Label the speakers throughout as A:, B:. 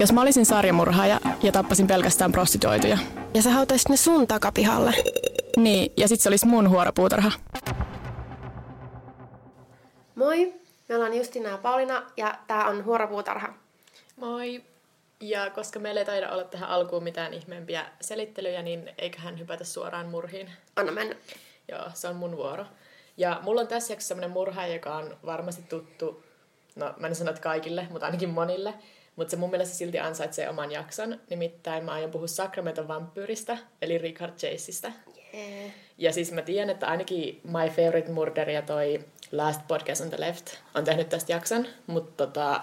A: Jos mä olisin sarjamurhaaja ja tappasin pelkästään prostituoituja.
B: Ja sä hautaisit ne sun takapihalle.
A: Niin, ja sit se olisi mun huoropuutarha.
B: Moi, me ollaan Justina ja Paulina ja tää on Huoropuutarha.
C: Moi! Ja koska meillä ei taida olla tähän alkuun mitään ihmeempiä selittelyjä, niin eiköhän hypätä suoraan murhiin.
B: Anna mennä.
C: Joo, se on mun vuoro. Ja mulla on tässä jaksossa semmoinen murha, joka on varmasti tuttu, no mä en sano, että kaikille, mutta ainakin monille. Mutta se mun mielestä silti ansaitsee oman jakson. Nimittäin mä aion puhua Sacramento vampyyristä, eli Richard Chaseista.
B: Yeah.
C: Ja siis mä tiedän, että ainakin My Favorite Murder ja toi Last Podcast on the Left on tehnyt tästä jakson, mutta tota,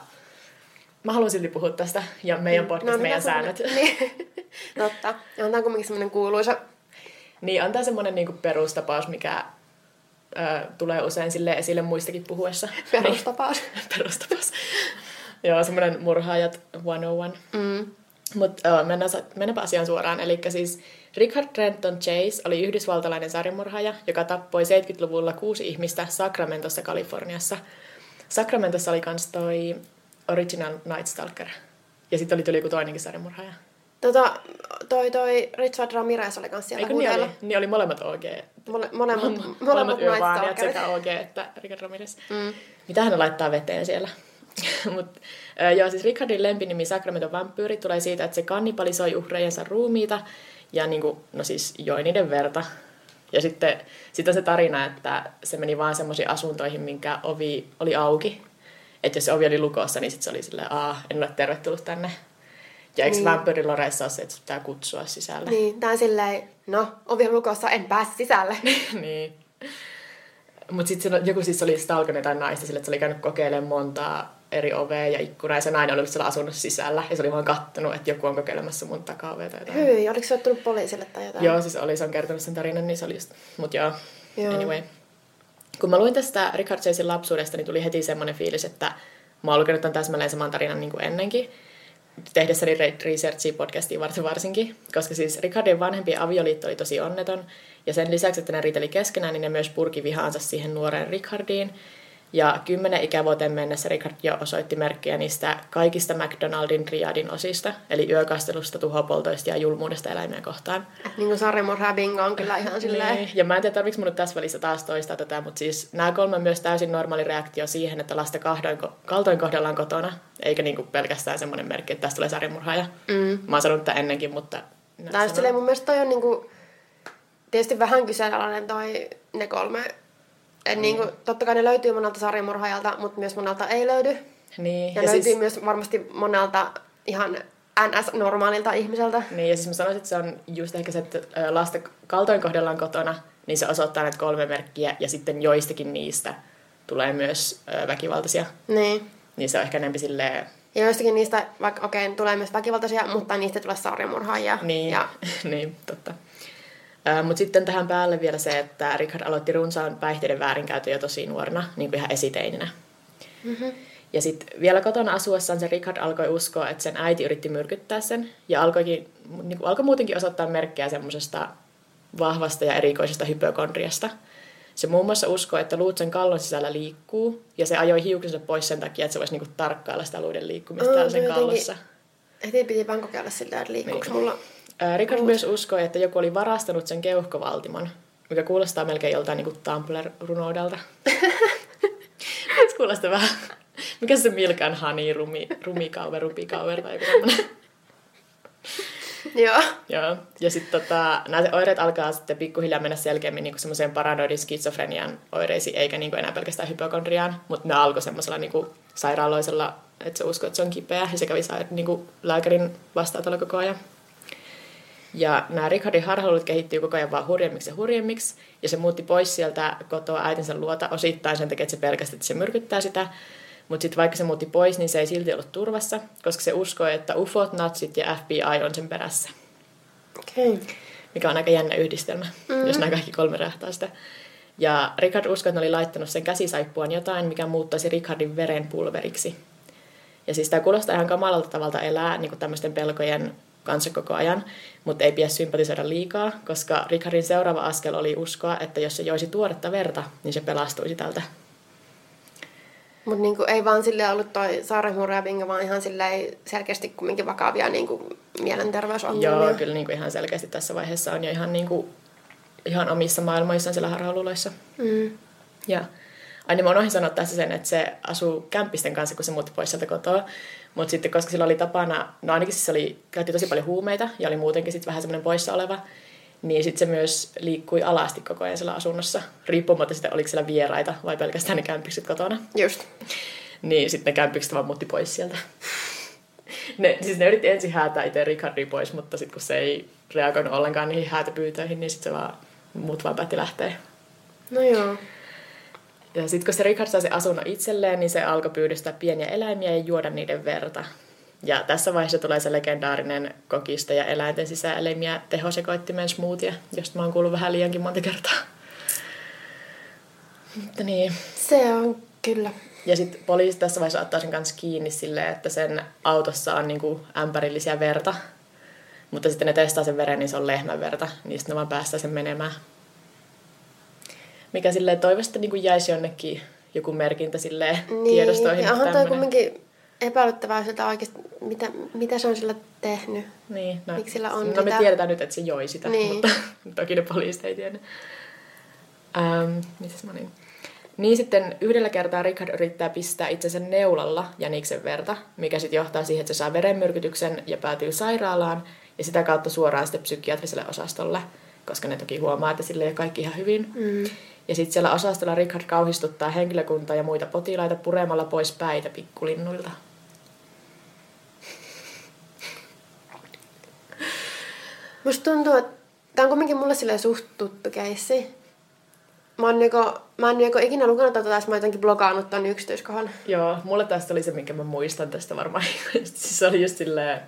C: mä haluan silti puhua tästä ja meidän podcast, no, meidän säännöt.
B: Niin. Totta. Ja on tää kuitenkin semmoinen kuuluisa.
C: Niin, on tää semmoinen niinku perustapaus, mikä ö, tulee usein sille esille muistakin puhuessa.
B: Perustapaus.
C: perustapaus. Joo, semmoinen murhaajat 101.
B: Mm.
C: Mutta mennään, mennäänpä asiaan suoraan. Eli siis Richard Trenton Chase oli yhdysvaltalainen sarjamurhaaja, joka tappoi 70-luvulla kuusi ihmistä Sacramentossa, Kaliforniassa. Sacramentossa oli kans toi Original Night Stalker. Ja sitten oli tuli joku toinenkin sarjamurhaaja.
B: Tota, toi, toi Richard Ramirez oli kans siellä
C: Eikö niin oli? Niin oli molemmat OG.
B: Mole, molemmat,
C: Molemmat,
B: molemmat naistalkerit.
C: sekä OG että Richard Ramirez.
B: Mm.
C: Mitä hän laittaa veteen siellä? Mut, äh, joo, siis Richardin lempinimi Sacramento vampyyri tulee siitä, että se kannibalisoi uhreijensa ruumiita ja niin kuin, no siis joi niiden verta. Ja sitten sit on se tarina, että se meni vaan semmoisiin asuntoihin, minkä ovi oli auki. Että jos se ovi oli lukossa, niin sitten se oli silleen, aa, en ole tervetullut tänne. Ja eikö
B: Niin.
C: vampyyriloreissa ole se, että pitää kutsua sisälle?
B: Niin, tää on silleen, no, ovi on lukossa, en pääse sisälle.
C: niin. Mutta sitten joku siis oli stalkannut jotain naista sille, että se oli käynyt kokeilemaan montaa eri ovea ja ikkunaa, ja se nainen oli ollut siellä asunnossa sisällä, ja se oli vaan kattonut, että joku on kokeilemassa mun takaovea tai jotain.
B: Hyi, oliko se ottanut poliisille tai jotain?
C: Joo, siis oli, se on kertonut sen tarinan, niin se oli just, mut joo,
B: Joo.
C: anyway. Kun mä luin tästä Richard Chasein lapsuudesta, niin tuli heti semmoinen fiilis, että mä oon lukenut tämän täsmälleen saman tarinan niin kuin ennenkin, tehdessäni re- researchia podcastiin varsin varsinkin, koska siis Richardin vanhempien avioliitto oli tosi onneton, ja sen lisäksi, että ne riiteli keskenään, niin ne myös purki vihaansa siihen nuoreen Richardiin, ja kymmenen ikävuoteen mennessä Richard jo osoitti merkkejä niistä kaikista McDonaldin triadin osista, eli yökastelusta, tuhopoltoista ja julmuudesta eläimiä kohtaan.
B: Niin kuin sarjamurhaa bingo on kyllä ihan silleen.
C: Niin. Ja mä en tiedä, tarvitsen mun nyt tässä välissä taas toistaa tätä, mutta siis nämä kolme on myös täysin normaali reaktio siihen, että lasta kahdoin, kaltoin kohdellaan kotona, eikä niinku pelkästään semmoinen merkki, että tästä tulee sarjamurhaaja.
B: Mm.
C: Mä oon sanonut tätä ennenkin, mutta...
B: just
C: sanon.
B: silleen mun mielestä toi on niinku, tietysti vähän kyseenalainen toi ne kolme. Et
C: Mm.
B: niinku, totta kai ne löytyy monelta sarjamurhaajalta, mutta myös monelta ei löydy.
C: Niin,
B: Ja, ja löytyy siis... myös varmasti monelta ihan NS-normaalilta ihmiseltä.
C: Niin, ja siis mä sanoisin, että se on just ehkä se, että lasta kaltoin kohdellaan kotona, niin se osoittaa näitä kolme merkkiä, ja sitten joistakin niistä tulee myös väkivaltaisia.
B: Niin.
C: Niin se on ehkä enemmän silleen
B: Ja joistakin niistä, vaikka okei, tulee myös väkivaltaisia, mutta niistä tulee sarjamurhaajia.
C: Niin,
B: Ja,
C: niin totta. Mutta sitten tähän päälle vielä se, että Richard aloitti runsaan päihteiden väärinkäytön jo tosi nuorena, niin kuin ihan esiteininä.
B: mm-hmm.
C: Ja sitten vielä kotona asuessaan se Richard alkoi uskoa, että sen äiti yritti myrkyttää sen. Ja alkoikin, niin kuin alkoi muutenkin osoittaa merkkejä semmoisesta vahvasta ja erikoisesta hypokondriasta. Se muun muassa uskoi, että luut sen kallon sisällä liikkuu, ja se ajoi hiuksensa pois sen takia, että se voisi niinku tarkkailla sitä luiden liikkumista
B: se
C: sen
B: jotenkin-
C: kallossa.
B: heti piti vaan kokeilla siltä, että liikkuuko
C: Niin.
B: mulla.
C: Ää, myös uskoi, että joku oli varastanut sen keuhkovaltimon, mikä kuulostaa melkein joltain niin Tumblr-runoudelta. Kuulostaa vähän... Mikä se Milkan Honey, rumi, rumikauver, rupikauver tai joku.
B: Joo.
C: Joo. Ja sitten tota, nämä oireet alkaa sitten pikkuhiljaa mennä selkeämmin niin semmoiseen paranoidin skitsofrenian oireisiin, eikä niin enää pelkästään hypokondriaan. Mutta ne alkoi semmoisella niin sairaaloisella, että se uskoo, että se on kipeä, ja se kävi sair- niin lääkärin vastaanotolla koko ajan. Ja nämä Richardin harhailut kehittyy koko ajan vaan hurjemmiksi ja hurjemmiksi, ja se muutti pois sieltä kotoa äitinsä luota osittain sen takia, että se pelkästään, että se myrkyttää sitä. Mutta sitten vaikka se muutti pois, niin se ei silti ollut turvassa, koska se uskoi, että ufot, natsit ja FBI on sen perässä
B: Okei. Okay.
C: mikä on aika jännä yhdistelmä, mm. jos nämä kaikki kolme rähtää sitä. Ja Richard uskoi, että ne oli laittanut sen käsisaippuaan jotain, mikä muuttaisi Richardin veren pulveriksi. Ja siis tämä kuulostaa ihan kamalalta tavalta elää niin kuin tämmöisten pelkojen kanssa koko ajan, mutta ei pidä sympatisoida liikaa, koska Richardin seuraava askel oli uskoa, että jos se joisi tuoretta verta, niin se pelastuisi tältä.
B: Mutta niinku ei vaan sille ollut toi Bingo, vaan ihan silleen selkeästi kumminkin vakavia niinku mielenterveysongelmia.
C: Joo, kyllä niin kuin ihan selkeästi tässä vaiheessa on jo ihan, niin kuin, ihan omissa maailmoissaan siellä harhaluuloissa.
B: Mm.
C: Ja aina mä unohdin sanoa tässä sen, että se asuu kämppisten kanssa, kun se muutti pois sieltä kotoa. Mutta sitten koska sillä oli tapana, no ainakin siis oli, käytti tosi paljon huumeita ja oli muutenkin sitten vähän semmoinen poissa oleva, niin sitten se myös liikkui alasti koko ajan siellä asunnossa, riippumatta sitä, oliko siellä vieraita vai pelkästään ne kämpikset kotona.
B: Just.
C: Niin sitten ne kämpikset vaan muutti pois sieltä. Ne, siis ne yritti ensin häätää itse Ricardia pois, mutta sitten kun se ei reagoinut ollenkaan niihin häätöpyytöihin, niin sitten se vaan, muut vaan päätti lähteä.
B: No joo.
C: Ja sitten kun se Richard sai sen asunnon itselleen, niin se alkoi pyydystää pieniä eläimiä ja juoda niiden verta. Ja tässä vaiheessa tulee se legendaarinen kokista ja eläinten sisäelimiä tehosekoittimen smoothie, josta mä oon kuullut vähän liiankin monta kertaa. Mutta niin.
B: Se on kyllä.
C: Ja sitten poliisi tässä vaiheessa ottaa sen kanssa kiinni silleen, että sen autossa on niinku ämpärillisiä verta. Mutta sitten ne testaa sen veren, niin se on lehmän verta. Niin sitten ne vaan päästää sen menemään. Mikä silleen toivosta niin jäisi jonnekin joku merkintä silleen
B: Niin,
C: tiedostoihin. että
B: onhan toi kumminkin epäilyttävää siltä oikeasti, mitä, mitä se on sillä tehnyt.
C: Niin, no,
B: Miksi sillä on
C: no me tiedetään nyt, että se joi sitä,
B: Niin.
C: mutta toki ne poliisit ei tiennyt. Ähm, mitäs mä niin? Niin sitten yhdellä kertaa Richard yrittää pistää itsensä neulalla jäniksen verta, mikä sitten johtaa siihen, että se saa verenmyrkytyksen ja päätyy sairaalaan ja sitä kautta suoraan sitten psykiatriselle osastolle, koska ne toki huomaa, että sille ei ole kaikki ihan hyvin.
B: Mm.
C: Ja sitten siellä osastolla Richard kauhistuttaa henkilökuntaa ja muita potilaita puremalla pois päitä pikkulinnuilta.
B: Musta tuntuu, että tää on kumminkin mulle silleen suht tuttu keissi. Mä, oon niinku, mä en niinku ikinä lukenut tätä, tässä mä oon jotenkin blogannut ton yksityiskohan.
C: Joo, mulle tästä oli se, minkä mä muistan tästä varmaan. siis se oli just silleen,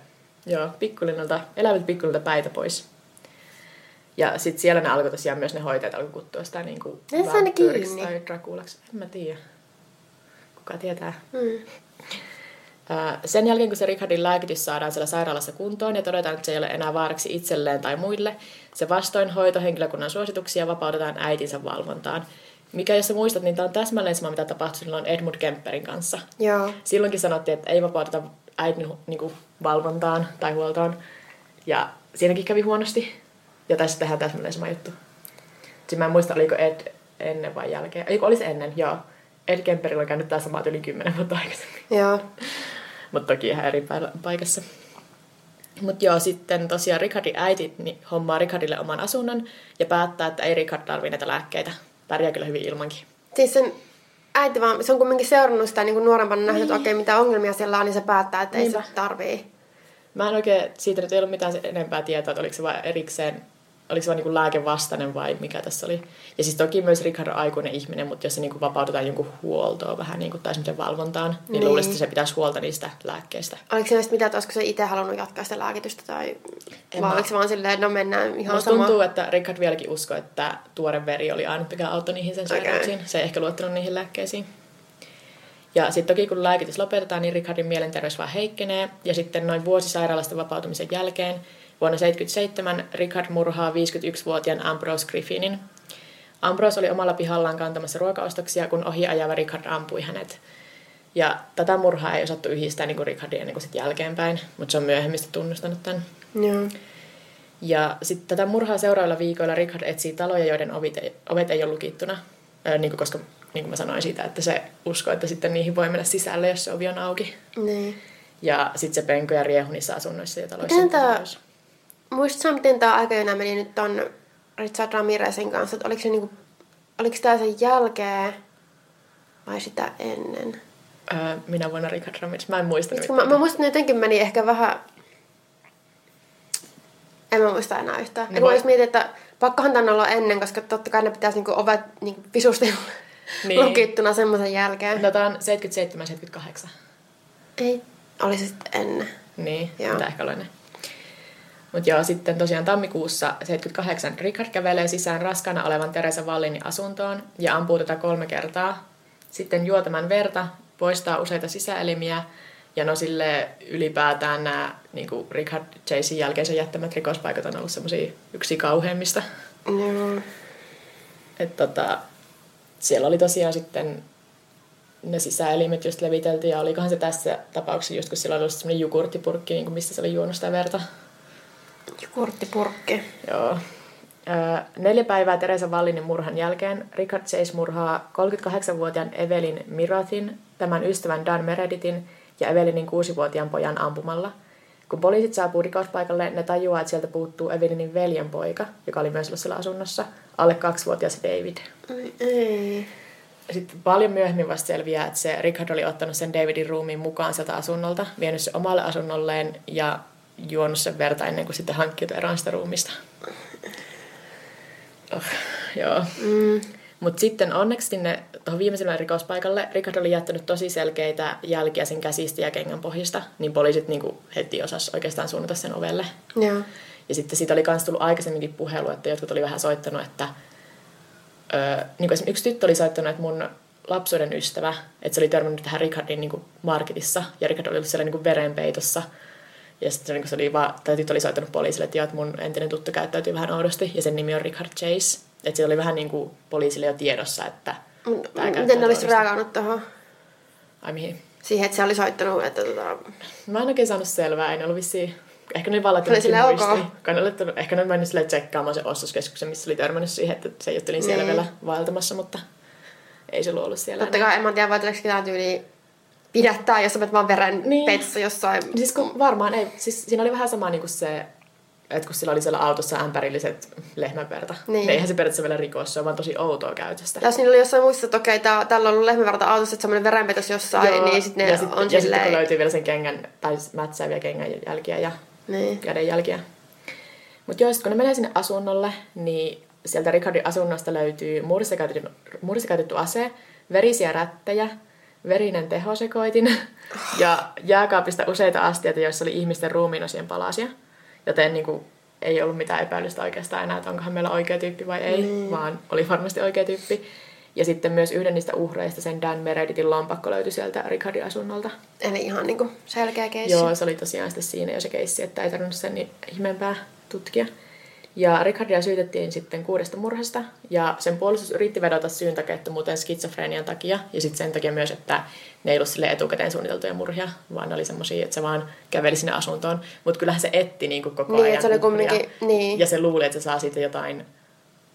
C: joo, pikkulinnalta, elävät pikkulinnalta päitä pois. Ja sitten siellä ne alkoi tosiaan myös ne hoitajat alkoi kuttua sitä vampyyriksi
B: kiinni.
C: tai Draculaksi. En mä tiedä. Kuka tietää.
B: Mm.
C: Ää, Sen jälkeen, kun se Richardin lääkitys saadaan siellä sairaalassa kuntoon ja todetaan, että se ei ole enää vaaraksi itselleen tai muille, se vastoin hoitohenkilökunnan suosituksia vapautetaan äitinsä valvontaan. Mikä, jos sä muistat, niin tämä on täsmälleen sama, mitä tapahtui silloin Edmund Kemperin kanssa.
B: Joo.
C: Silloinkin sanottiin, että ei vapauteta äidin niin kuin, valvontaan tai huoltoon. Ja siinäkin kävi huonosti. Ja tässä tehdään täsmälleen sama juttu. Siis mä en muista, oliko Ed ennen vai jälkeen. Eikö olisi ennen, joo. Ed Kemperillä on käynyt tämä sama yli 10 vuotta aikaisemmin.
B: Joo.
C: Mutta toki ihan eri paikassa. Mutta joo, sitten tosiaan Richardin äiti niin hommaa Richardille oman asunnon ja päättää, että ei Richard tarvitse näitä lääkkeitä. Pärjää kyllä hyvin ilmankin.
B: Siis sen äiti vaan, se on kumminkin seurannut sitä niin kuin nuorempana nähnyt, että okei, mitä ongelmia siellä on, niin se päättää, että ei
C: Niinpä.
B: se tarvii.
C: Mä en oikein, siitä nyt ei ollut mitään enempää tietoa, että oliko se vain erikseen, oliko se vain niin lääkevastainen vai mikä tässä oli. Ja siis toki myös Richard on aikuinen ihminen, mutta jos se niin vapautetaan jonkun huoltoon vähän niin kuin, tai semmoisen valvontaan, niin,
B: Niin.
C: luulisin, että se pitäisi huolta niistä lääkkeistä.
B: Oliko se mitä, että olisiko se itse halunnut jatkaa sitä lääkitystä tai
C: En
B: vai
C: mä-
B: oliko se vaan silleen, että no mennään ihan
C: Musta
B: sama.
C: tuntuu, että Richard vieläkin uskoi, että tuore veri oli ainut, mikä auttoi niihin sen sairauksiin. Se ei ehkä luottanut niihin lääkkeisiin. Ja sitten toki kun lääkitys lopetetaan, niin Richardin mielenterveys vaan heikkenee. Ja sitten noin vuosi sairaalasta vapautumisen jälkeen, vuonna 1977, Richard murhaa 51-vuotiaan Ambrose Griffinin. Ambrose oli omalla pihallaan kantamassa ruokaostoksia, kun ohi ajava Richard ampui hänet. Ja tätä murhaa ei osattu yhdistää niin kuin Richardin ennen kuin sit jälkeenpäin, mutta se on myöhemmin tunnustanut tämän.
B: Joo.
C: Ja sitten tätä murhaa seuraavilla viikoilla Richard etsii taloja, joiden ovet ei, ovet ei ole lukittuna. Öö, niin kuin koska niin kuin mä sanoin siitä, että se uskoo, että sitten niihin voi mennä sisälle, jos se ovi on auki.
B: Niin.
C: Ja sitten se penkö ja riehu niissä asunnoissa ja taloissa.
B: Miten
C: olisi.
B: Muistatko miten tämä aikajana meni nyt ton Richard Ramirezin kanssa? Että oliko se niinku, oliko tää sen jälkeen vai sitä ennen?
C: Öö, minä vuonna Richard Ramirez. Mä en muista nyt.
B: Mä, mä muistan, että jotenkin meni ehkä vähän... En mä muista enää yhtään.
C: No
B: No,
C: voi-
B: voi... mietin, että pakkohan tänne olla ennen, koska totta kai ne pitäisi niinku ovet niinku visusti
C: Niin.
B: niin. lukittuna semmoisen jälkeen.
C: No tää on 77-78.
B: Ei, oli se sitten ennen.
C: Niin,
B: Joo.
C: mitä ehkä olen Mutta joo, sitten tosiaan tammikuussa 78 Richard kävelee sisään raskaana olevan Teresa Wallinin asuntoon ja ampuu tätä kolme kertaa. Sitten juo tämän verta, poistaa useita sisäelimiä ja no sille ylipäätään nämä niin Richard Chasein jälkeisen jättämät rikospaikat on ollut semmoisia yksi kauheimmista.
B: Joo.
C: Et tota, siellä oli tosiaan sitten ne sisäelimet just leviteltiin. Ja olikohan se tässä tapauksessa just kun sillä oli ollut semmoinen jogurttipurkki, niin kuin mistä se oli juonut sitä verta.
B: Jogurttipurkki.
C: Joo. Neljä päivää Teresa Wallinin murhan jälkeen Richard Chase murhaa 38-vuotiaan Evelyn Mirothin, tämän ystävän Dan Meredithin ja Evelinin 6-vuotiaan pojan ampumalla. Kun poliisit saapuu rikospaikalle, ne tajuaa, että sieltä puuttuu Evelinin veljen poika, joka oli myös ollut siellä asunnossa, alle kaksivuotias David.
B: Ai ei.
C: Sitten paljon myöhemmin vasta selviää, että se Richard oli ottanut sen Davidin ruumiin mukaan sieltä asunnolta, vienyt se omalle asunnolleen ja juonut sen verta ennen kuin sitten hankkiutui eroon sitä ruumista. Oh, joo.
B: Mm.
C: Mutta sitten onneksi sinne tuohon viimeiselle rikospaikalle Richard oli jättänyt tosi selkeitä jälkiä sen käsistä ja kengän pohjista, niin poliisit niinku heti osas oikeastaan suunnata sen ovelle.
B: Joo.
C: Ja sitten siitä oli myös tullut aikaisemminkin puhelu, että jotkut oli vähän soittanut, että öö, niin kuin yksi tyttö oli soittanut, että mun lapsuuden ystävä, että se oli törmännyt tähän Richardin niin marketissa, ja Richard oli ollut siellä niin verenpeitossa. Ja sitten se, niin se oli vaan, tai tyttö oli soittanut poliisille, että, joo, että mun entinen tuttu käyttäytyy vähän oudosti, ja sen nimi on Richard Chase. Että se oli vähän niin kuin poliisille jo tiedossa, että tää
B: Miten ne olisi reagoinut tuohon?
C: Ai mihin?
B: Siihen, että se oli soittanut, että tota...
C: Mä en oikein saanut selvää, ei ne ollut vissiin... Ehkä ne oli vaan muistiin.
B: ok.
C: Kai ne oli laittanut- Ehkä ne mennyt silleen tsekkaamaan sen ostoskeskuksen, missä oli törmännyt siihen, että se juttelin siellä
B: Niin.
C: vielä vaeltamassa, mutta ei se ollut siellä.
B: Totta kai en mä tiedä, voitaanko ketään tyyliin pidättää, jos menet vaan veren
C: Niin.
B: peitossa jossain.
C: Siis kun varmaan ei, siis siinä oli vähän sama niin kuin se, että kun sillä oli siellä autossa ämpärilliset lehmänverta,
B: Niin.
C: niin eihän se periaatteessa vielä rikos, se on vaan tosi outoa käytöstä.
B: Jos niillä oli jossain muissa, että okei, tää, tällä on ollut lehmäverta autossa, että semmoinen verenpetos jossain,
C: Joo,
B: niin sitten ne
C: ja sit,
B: on
C: ja sitten
B: silleen...
C: kun löytyy vielä sen kengän, tai mätsääviä kengän jälkiä ja
B: Niin.
C: kädenjälkiä. Mutta joo, sit kun ne menee sinne asunnolle, niin sieltä Richardin asunnosta löytyy muurissa käytetty, muurissa käytetty ase, verisiä rättejä, verinen tehosekoitin ja jääkaapista useita astioita, joissa oli ihmisten ruumiinosien palasia. Joten niin kuin, ei ollut mitään epäilystä oikeastaan enää, että onkohan meillä oikea tyyppi vai ei, mm. vaan oli varmasti oikea tyyppi. Ja sitten myös yhden niistä uhreista, sen Dan Meredithin lompakko löytyi sieltä Richardin asunnolta.
B: Eli ihan niinku selkeä keissi.
C: Joo, se oli tosiaan sitten siinä jo se keissi, että ei tarvinnut sen niin ihmeempää tutkia. Ja Richardia syytettiin sitten kuudesta murhasta, ja sen puolustus yritti vedota syyntakeettomuuteen skitsofrenian takia, ja sitten sen takia myös, että ne ei ollut sille etukäteen suunniteltuja murhia, vaan ne oli semmoisia, että se vaan käveli sinne asuntoon. Mutta kyllähän se etti niin kuin koko
B: Niin,
C: ajan
B: että se oli kumminkin- niin.
C: Ja se luuli, että se saa siitä jotain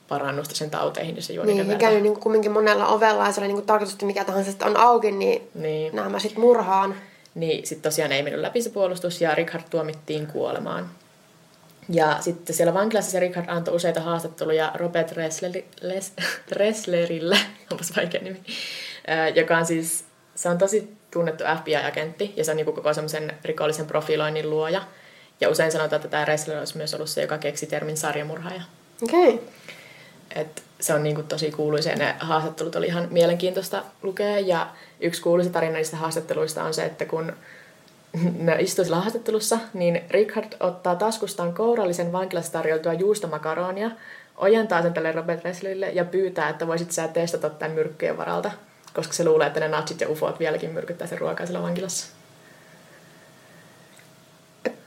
C: parannusta sen tauteihin, jos se juo
B: Niin, käynyt niinku kumminkin monella ovella ja se oli niinku tarkoitus, että mikä tahansa sitten on auki, niin,
C: Niin.
B: nämä sitten murhaan.
C: Niin sitten tosiaan ei mennyt läpi se puolustus ja Richard tuomittiin kuolemaan. Ja sitten siellä vankilassa se Richard antoi useita haastatteluja Robert Ressleri, Les, Resslerille, onpas vaikea nimi, joka on siis, se on tosi tunnettu FBI-agentti ja se on niin koko semmoisen rikollisen profiloinnin luoja. Ja usein sanotaan, että tämä Ressler olisi myös ollut se, joka keksi termin sarjamurhaaja.
B: Okei. Okay.
C: Et se on niinku tosi kuuluisa ja ne haastattelut oli ihan mielenkiintoista lukea. Ja yksi kuuluisa tarina niistä haastatteluista on se, että kun ne istuu sillä haastattelussa, niin Richard ottaa taskustaan kourallisen vankilassa tarjoltua juustomakaronia, ojentaa sen tälle Robert Reslerille ja pyytää, että voisit sä testata tämän myrkkyjen varalta, koska se luulee, että ne natsit ja ufot vieläkin myrkyttää sen ruokaa sillä vankilassa.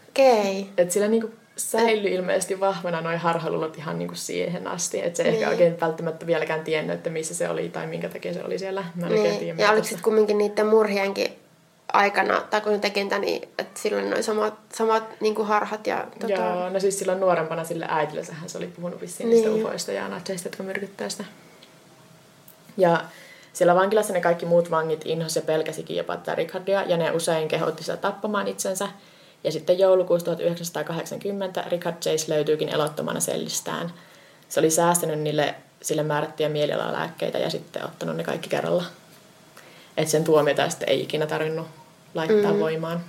B: Okei. Okay.
C: Et sillä niinku säilyi ilmeisesti vahvana noin harhalulot ihan niinku siihen asti. Että se ei
B: Niin.
C: ehkä oikein välttämättä vieläkään tiennyt, että missä se oli tai minkä takia se oli siellä. Mä en
B: Niin.
C: tiedä.
B: Ja oliko sitten kumminkin niiden murhienkin aikana, tai kun ne teki niitä, niin että silloin noin samat, samat niin kuin harhat ja tota,
C: Joo, no siis silloin nuorempana sille äidille sehän se oli puhunut vissiin
B: Niin.
C: niistä ufoista ja natseista, jotka myrkyttää sitä. Ja siellä vankilassa ne kaikki muut vangit inhos ja pelkäsikin jopa tätä Richardia, ja ne usein kehotti sitä tappamaan itsensä. Ja sitten joulukuussa 1980 Richard Chase löytyykin elottomana sellistään. Se oli säästänyt niille sille määrättyjä mielialalääkkeitä ja sitten ottanut ne kaikki kerralla. Että sen tuomiota sitten ei ikinä tarvinnut laittaa mm. voimaan.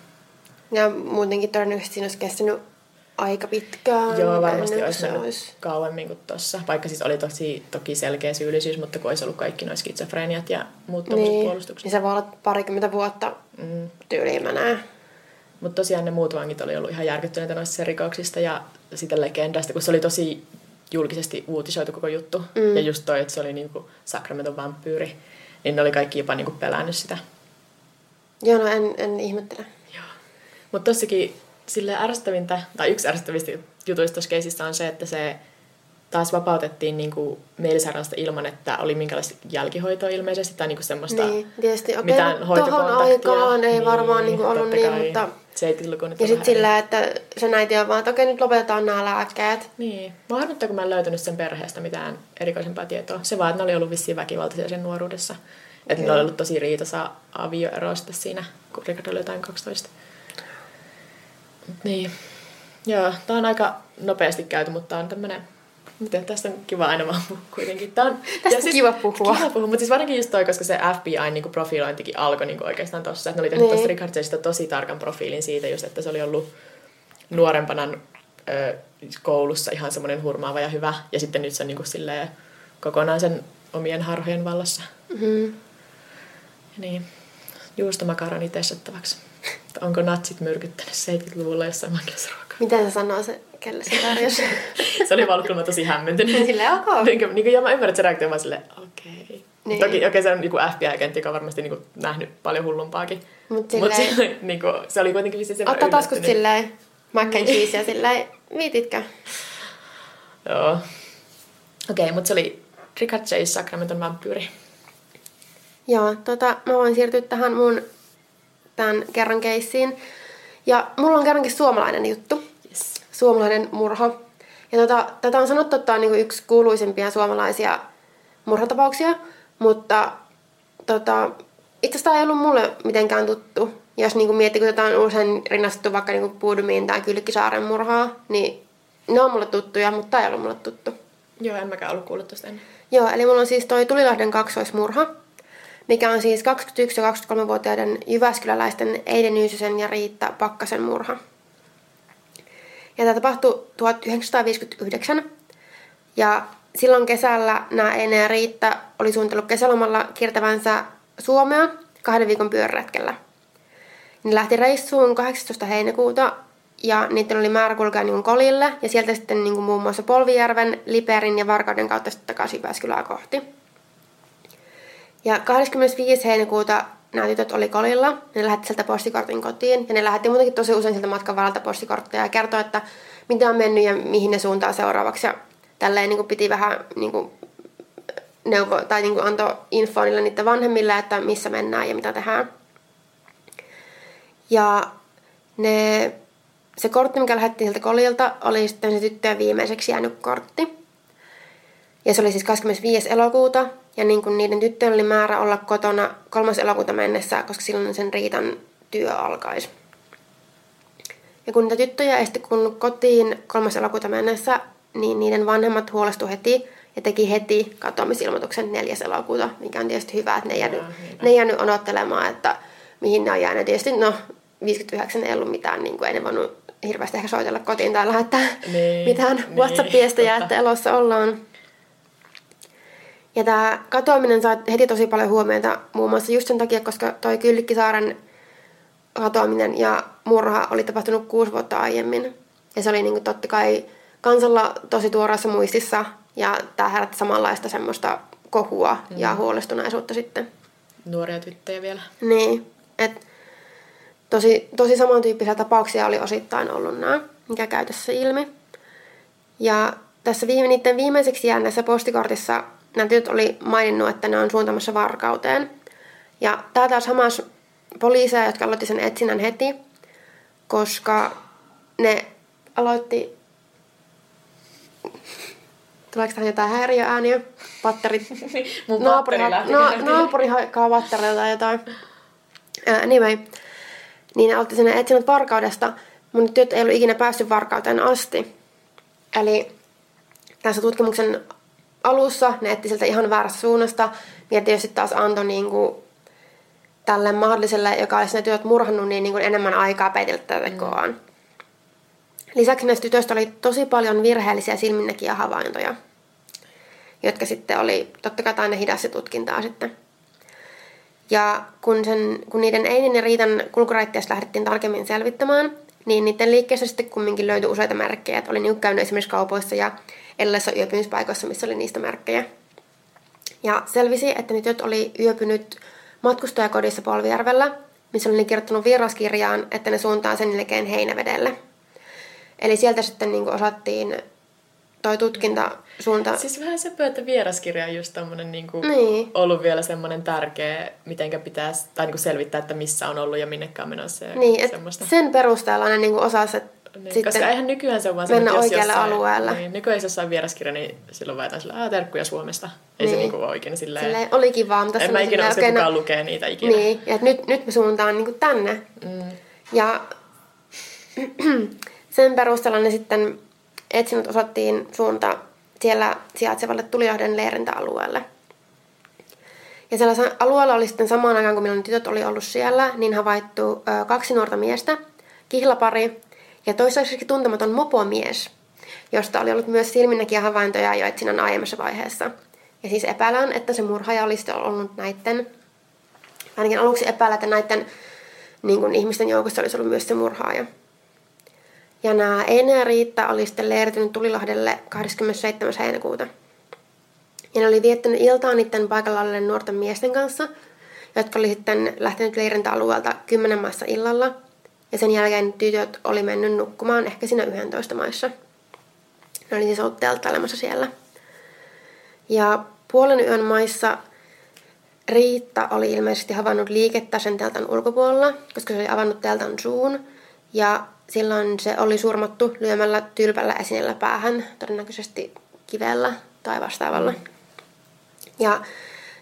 B: Ja muutenkin todennäköisesti siinä olisi kestänyt aika pitkään.
C: Joo, varmasti olisi mennyt
B: olisi-
C: kauemmin kuin tuossa. Vaikka siis oli tosi, toki selkeä syyllisyys, mutta kun olisi ollut kaikki nuo skitsofreniat ja muut
B: Niin,
C: puolustukset.
B: niin se voi olla parikymmentä vuotta
C: Mm.
B: tyyliin menee.
C: Mutta tosiaan ne muut vangit oli ollut ihan järkyttyneitä noista rikoksista ja sitä legendasta, kun se oli tosi julkisesti uutisoitu koko juttu.
B: Mm.
C: Ja just toi, että se oli niinku Sacramento vampyyri, niin ne oli kaikki jopa niinku pelännyt sitä.
B: Joo, no en, en ihmettele.
C: Mutta tossakin sille ärsyttävintä, tai yksi ärsyttävistä jutuista tuossa keisissä on se, että se taas vapautettiin niin kuin mielisairaalasta ilman, että oli minkälaista jälkihoitoa ilmeisesti tai niin kuin semmoista
B: Niin, tietysti. Okei,
C: mitään
B: tohon
C: hoitokontaktia.
B: aikaan ei varmaan niin kuin ollut niin,
C: kai.
B: mutta...
C: 70-luku nyt
B: Ja
C: on
B: sitten sillä, että se äiti on vaan, että okei, nyt lopetetaan nämä lääkkeet.
C: Niin. Mä harmittaa, kun mä en löytänyt sen perheestä mitään erikoisempaa tietoa. Se vaan, että ne oli ollut vissiin väkivaltaisia sen nuoruudessa. Että ne oli ollut tosi riitasa avioero sitten siinä, kun Rickard oli jotain 12. Mut Niin. Joo, tää on aika nopeasti käyty, mutta tää on tämmönen... Miten tästä on kiva aina vaan puhua kuitenkin. Tää on,
B: Tästä on kiva puhua.
C: Kiva puhua, mutta siis varsinkin just toi, koska se FBI niin profilointikin alkoi niin oikeastaan tossa. Että ne oli tehnyt
B: Niin.
C: tosta Richard tosi tarkan profiilin siitä just, että se oli ollut nuorempana ö, koulussa ihan semmoinen hurmaava ja hyvä. Ja sitten nyt se on niin kuin silleen kokonaan sen omien harhojen vallassa.
B: Mm-hmm.
C: Niin, juustomakaroni testattavaksi. Onko natsit myrkyttänyt 70-luvulla jossain vankilasruokaa?
B: Miten se sanoo se, kelle se tarjosi?
C: Se oli vaan kyllä tosi hämmentynyt.
B: Silleen, ok.
C: niin, kuin, niin kuin, ja mä ymmärrän, että se reaktio vaan silleen, okei.
B: Niin.
C: Niin. Toki okei, se on niin FBI-agentti, joka on varmasti niin kuin, nähnyt paljon hullumpaakin.
B: Mut
C: Mutta
B: silleen-
C: niin kuin, se oli kuitenkin vissiin sen
B: Ottaa taskut silleen mac and cheese ja silleen, viititkö?
C: Joo. Okei, okay, mutta se oli Richard Chase, Sacramenton vampyyri.
B: Joo, tota, mä voin siirtyä tähän mun tämän kerran keissiin. Ja mulla on kerrankin suomalainen juttu.
C: Yes.
B: Suomalainen murha. Ja tota, tätä on sanottu, että tämä on niinku yksi kuuluisimpia suomalaisia murhatapauksia. Mutta tota, itse asiassa tämä ei ollut mulle mitenkään tuttu. Jos niinku miettii, kun tätä on usein rinnastettu vaikka niinku Puudumiin tai Kylkkisaaren murhaa, niin ne on mulle tuttuja, mutta tämä ei ollut mulle tuttu.
C: Joo, en mäkään ollut kuullut tuosta ennen.
B: Joo, eli mulla on siis toi Tulilahden kaksoismurha, mikä on siis 21- ja 23-vuotiaiden Jyväskyläläisten Eide Nyysysen ja Riitta Pakkasen murha. Ja tämä tapahtui 1959. Ja silloin kesällä nämä Eine ja Riitta oli suunnitellut kesälomalla kiertävänsä Suomea kahden viikon pyöräretkellä. Ne lähti reissuun 18. heinäkuuta ja niiden oli määrä kulkea niin kolille ja sieltä sitten niin muun muassa Polvijärven, Liperin ja Varkauden kautta sitten takaisin Jyväskylää kohti. Ja 25. heinäkuuta nämä tytöt oli kolilla. Ne lähetti sieltä postikortin kotiin. Ja ne lähetti muutenkin tosi usein sieltä matkan varalta postikortteja ja kertoi, että mitä on mennyt ja mihin ne suuntaa seuraavaksi. Ja tälleen niin kuin piti vähän niin kuin neuvo, tai niin kuin antoi infoa niille niiden vanhemmille, että missä mennään ja mitä tehdään. Ja ne, se kortti, mikä lähetti sieltä kolilta, oli sitten se tyttöjen viimeiseksi jäänyt kortti. Ja se oli siis 25. elokuuta. Ja niin kuin niiden tyttöjen oli määrä olla kotona 3. elokuuta mennessä, koska silloin sen Riitan työ alkaisi. Ja kun niitä tyttöjä ei sitten kuulunut kotiin 3. elokuuta mennessä, niin niiden vanhemmat huolestu heti ja teki heti katoamisilmoituksen 4. elokuuta, mikä on tietysti hyvä, että ne ei jäänyt, ne ei jäänyt odottelemaan, että mihin ne on jäänyt. Tietysti no, 59 ei ollut mitään, niin kuin ei ne voinut hirveästi ehkä soitella kotiin tai lähettää
C: Niin,
B: mitään
C: niin,
B: WhatsApp-viestejä, että elossa ollaan. Ja tämä katoaminen sai heti tosi paljon huomiota muun muassa just sen takia, koska toi Kyllikkisaaren katoaminen ja murha oli tapahtunut kuusi vuotta aiemmin. Ja se oli niin kuin totta kai kansalla tosi tuoreessa muistissa ja tämä herätti samanlaista semmoista kohua mm. ja huolestuneisuutta sitten.
C: Nuoria tyttöjä vielä.
B: Niin, että tosi, tosi samantyyppisiä tapauksia oli osittain ollut nämä, mikä käy tässä ilmi. Ja tässä viime, niiden viimeiseksi jääneessä postikortissa nämä tytöt oli maininnut, että ne on suuntamassa varkauteen. Ja tämä taas hamas poliiseja, jotka aloitti sen etsinnän heti, koska ne aloitti... Tuleeko tähän jotain häiriöääniä? Patterit
C: Mun
B: naapuri, na, naapuri haikkaa vattarilla tai jotain. Uh, anyway, niin ne otti sinne etsinnät varkaudesta, mutta tytöt ei ollut ikinä päässyt varkauteen asti. Eli tässä tutkimuksen alussa ne etti sieltä ihan väärästä suunnasta, ja tietysti taas antoi niin kuin tälle mahdolliselle, joka olisi ne työt murhannut, niin, niin kuin enemmän aikaa peitellä tätä tekoaan. Lisäksi näistä tytöistä oli tosi paljon virheellisiä silminnäkiä havaintoja, jotka sitten oli, totta kai aina hidassa tutkintaa sitten. Ja kun, sen, kun niiden Einin ja Riitan kulkureittiästä lähdettiin tarkemmin selvittämään, niin niiden liikkeessä sitten kumminkin löytyi useita merkkejä. Että oli niinku käynyt esimerkiksi kaupoissa ja erilaisissa yöpymispaikoissa, missä oli niistä merkkejä. Ja selvisi, että ne tytöt oli yöpynyt matkustajakodissa Polvijärvellä, missä oli kirjoittanut vieraskirjaan, että ne suuntaa sen jälkeen Heinävedelle. Eli sieltä sitten niin osattiin toi tutkintasuunta...
C: Siis vähän se että vieraskirja on just tommonen niinku
B: Niin.
C: ollut vielä semmoinen tärkeä, mitenkä pitäisi, tai niinku selvittää, että missä on ollut ja minnekään menossa ja
B: Niin,
C: semmoista.
B: sen perusteella ne niinku osas, että
C: Niin,
B: sitten
C: koska eihän nykyään se on vaan
B: mennä
C: että jos
B: oikealle
C: jossain,
B: alueelle.
C: Niin, nykyään jos jossain vieraskirja, niin silloin väitän sillä, aah, terkkuja Suomesta. Ei se
B: Niin.
C: niinku ole oikein silleen.
B: silleen, oli kivaa, mutta
C: en mä ikinä usko,
B: okei,
C: kukaan
B: no-
C: lukee niitä ikinä.
B: Niin, ja nyt, nyt me suuntaan niinku tänne.
C: Mm.
B: Ja sen perusteella ne sitten etsinnät osattiin suunta siellä sijaitsevalle Tulilahden leirintäalueelle. Ja siellä alueella oli sitten samaan aikaan, kun milloin tytöt oli ollut siellä, niin havaittu ö, kaksi nuorta miestä, kihlapari ja toistaiseksi tuntematon mopomies, josta oli ollut myös silminnäkiä havaintoja jo etsinnän aiemmassa vaiheessa. Ja siis epäillään, että se murhaaja oli sitten ollut näiden, ainakin aluksi epäillä, että näiden niin kuin ihmisten joukossa olisi ollut myös se murhaaja. Ja nämä Eine ja Riitta oli sitten leiritynyt Tulilahdelle 27. heinäkuuta. Ja ne oli viettänyt iltaa niiden paikalla olleiden nuorten miesten kanssa, jotka oli sitten lähtenyt leirintäalueelta 10 maassa illalla. Ja sen jälkeen tytöt oli mennyt nukkumaan ehkä siinä 11 maissa. Ne oli siis ollut siellä. Ja puolen yön maissa Riitta oli ilmeisesti havainnut liikettä sen teltan ulkopuolella, koska se oli avannut teltan suun. Ja silloin se oli surmattu lyömällä tylpällä esineellä päähän, todennäköisesti kivellä tai vastaavalla. Ja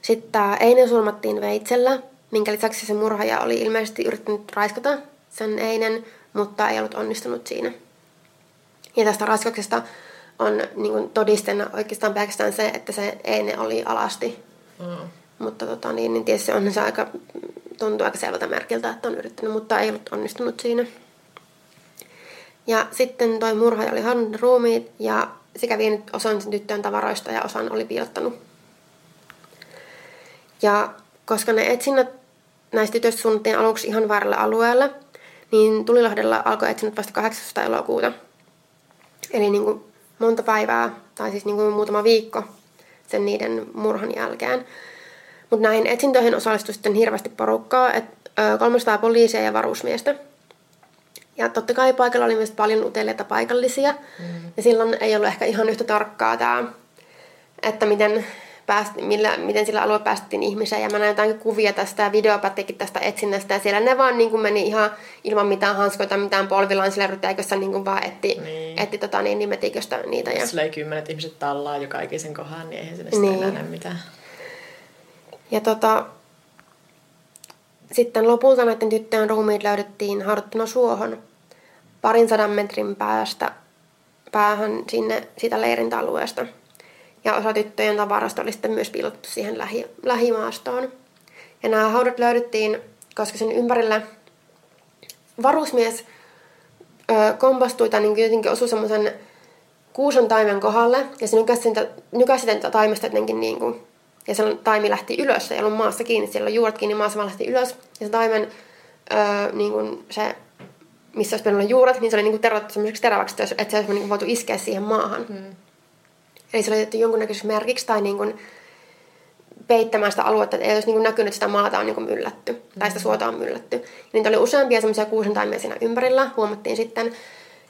B: sitten Eine surmattiin veitsellä, minkä lisäksi se murhaaja oli ilmeisesti yrittänyt raiskata sen Einen, mutta ei ollut onnistunut siinä. Ja tästä raiskauksesta on niin kuin todisteena oikeastaan pelkästään se, että se Eine oli alasti
C: Mm.
B: mutta tota, niin, niin tietysti on se aika, tuntuu aika selvältä merkiltä, että on yrittänyt, mutta ei ollut onnistunut siinä. Ja sitten toi murhaaja oli halunnut ruumiit ja sekä vienyt osan sen tyttöön tavaroista ja osan oli piilottanut. Ja koska ne etsinnät näistä tytöistä suunnattiin aluksi ihan väärälle alueelle, niin Tulilahdella alkoi etsinnät vasta 8. elokuuta. Eli niin kuin monta päivää, tai siis niin kuin muutama viikko sen niiden murhan jälkeen. Mutta näihin etsintöihin osallistui sitten hirveästi porukkaa, että 300 poliisia ja varusmiestä. Ja totta kai paikalla oli myös paljon uteliaita paikallisia. Mm. Ja silloin ei ollut ehkä ihan yhtä tarkkaa tämä, että miten, pääst, millä, miten sillä alueella päästettiin ihmisiä. Ja mä näin jotain kuvia tästä ja videopättikin tästä etsinnästä. Ja siellä ne vaan niin kuin meni ihan ilman mitään hanskoita, mitään polvilansilla rytäikössä niin kuin vaan etti,
C: Niin.
B: etti tota, niin, niin metiköstä niitä. Ja...
C: Jos löi kymmenet ihmiset tallaa joka ikisen kohan, niin eihän sinne
B: Niin.
C: enää näe mitään.
B: Ja tota, sitten lopulta näiden tyttöjen ruumiit löydettiin haudattuna suohon parin sadan metrin päästä päähän sinne sitä leirintäalueesta. Ja osa tyttöjen tavarasta oli sitten myös piilottu siihen lähi, lähimaastoon. Ja nämä haudat löydettiin, koska sen ympärillä varusmies ö, kompastui tai niin jotenkin osui semmoisen kuuson taimen kohdalle ja se nykäsi sitä, sitä taimesta jotenkin niin kuin, ja se taimi lähti ylös, se ei ollut maassa kiinni, siellä oli juuret kiinni maassa, vaan lähti ylös. Ja se taimen, öö, niin kuin se, missä olisi pitänyt olla juuret, niin se oli niin kuin semmoiseksi teräväksi, että, se olisi niin kuin voitu iskeä siihen maahan. Hmm. Eli se oli tehty jonkunnäköiseksi merkiksi tai niin kuin peittämään sitä aluetta, että ei olisi niin kuin näkynyt, että sitä maata on niin kuin myllätty, mm. tai sitä suota on myllätty. Ja niitä oli useampia semmoisia kuusen taimia siinä ympärillä, huomattiin sitten.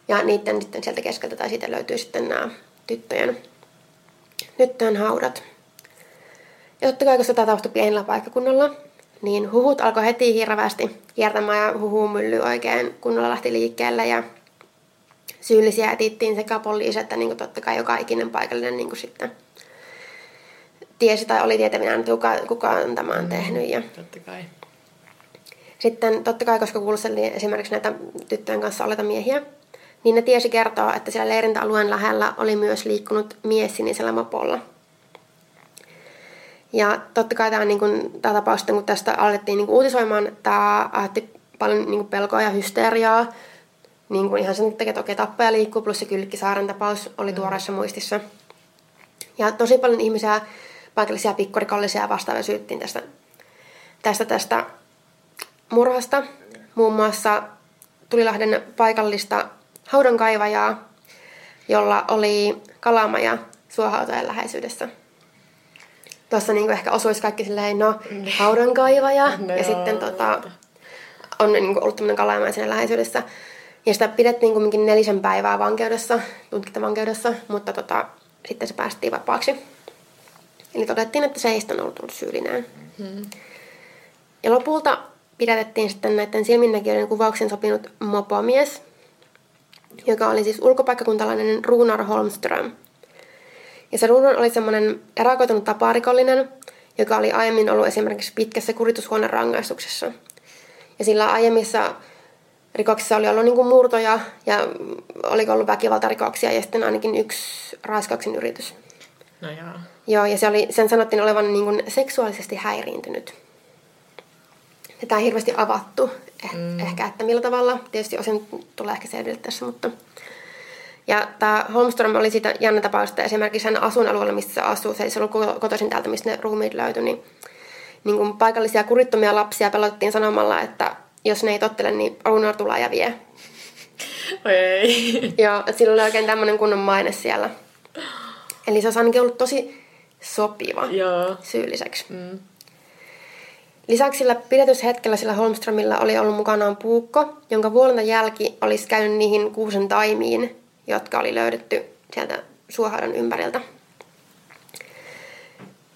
B: Ja niiden sitten sieltä keskeltä tai siitä löytyy sitten nämä tyttöjen, tyttöjen haudat. Ja totta kai, kun tämä tapahtui pienellä paikkakunnalla, niin huhut alkoi heti hirveästi kiertämään ja huhumylly oikein kunnolla lähti liikkeelle ja syyllisiä etittiin sekä poliisi että niin kuin totta kai joka ikinen paikallinen niin kuin sitten tiesi tai oli tietävinään, että kuka, kuka on tämän tehnyt. Ja
C: Totta kai.
B: sitten totta kai, koska kuulusteltiin esimerkiksi näitä tyttöjen kanssa olleita miehiä, niin ne tiesi kertoa, että siellä leirintäalueen lähellä oli myös liikkunut mies sinisellä mopolla. Ja totta kai tämä, niin kuin, tämä tapaus, kun tästä alettiin niin kuin, uutisoimaan, tämä aiheutti paljon niin kuin, pelkoa ja hysteriaa. Niin kuin ihan sen takia, että okei, tappaja liikkuu, plus se Kylkkisaaren tapaus oli tuoreessa muistissa. Ja tosi paljon ihmisiä, paikallisia pikkurikollisia ja vastaavia syyttiin tästä, tästä, tästä murhasta. Muun muassa Tulilahden paikallista haudankaivajaa, jolla oli kalamaja suohautojen läheisyydessä. Tuossa niin ehkä osuisi kaikki silleen, no, haudankaivaja.
C: No
B: ja sitten tota, on niin ollut tämmöinen kalamaja siinä läheisyydessä. Ja sitä pidettiin kumminkin nelisen päivää vankeudessa, tutkintavankeudessa, mutta tota, sitten se päästiin vapaaksi. Eli todettiin, että se ei sitten ollut ollut syyllinen. Mm-hmm. Ja lopulta pidätettiin sitten näiden silminnäkijöiden kuvauksen sopinut mopomies, joka oli siis ulkopaikkakuntalainen Runar Holmström. Ja se Runar oli semmoinen erakoitunut taparikollinen, joka oli aiemmin ollut esimerkiksi pitkässä kuritushuoneen rangaistuksessa. Ja sillä aiemmissa rikoksissa oli ollut niin kuin murtoja ja oli ollut väkivaltarikoksia ja sitten ainakin yksi raiskauksen yritys.
C: No joo.
B: Joo, ja se oli, sen sanottiin olevan niin kuin seksuaalisesti häiriintynyt. Ja tämä on hirveästi avattu. Eh, mm. Ehkä, että millä tavalla. Tietysti osin tulee ehkä selville tässä, mutta... Ja tämä Holmström oli siitä jännä tapaus, että esimerkiksi hän asuinalueella, missä se asuu, se ei ollut kotoisin täältä, mistä ne ruumiit löytyi, niin, niin kuin paikallisia kurittomia lapsia pelotettiin sanomalla, että jos ne ei tottele, niin Runar tulee ja vie.
C: Oi ei.
B: Joo, että sillä oli oikein tämmöinen kunnon maine siellä. Eli se olisi ainakin ollut tosi sopiva
C: Joo.
B: syylliseksi.
C: Mm.
B: Lisäksi sillä pidätyshetkellä sillä Holmströmillä oli ollut mukanaan puukko, jonka vuolenta jälki olisi käynyt niihin kuusen taimiin, jotka oli löydetty sieltä suohaudan ympäriltä.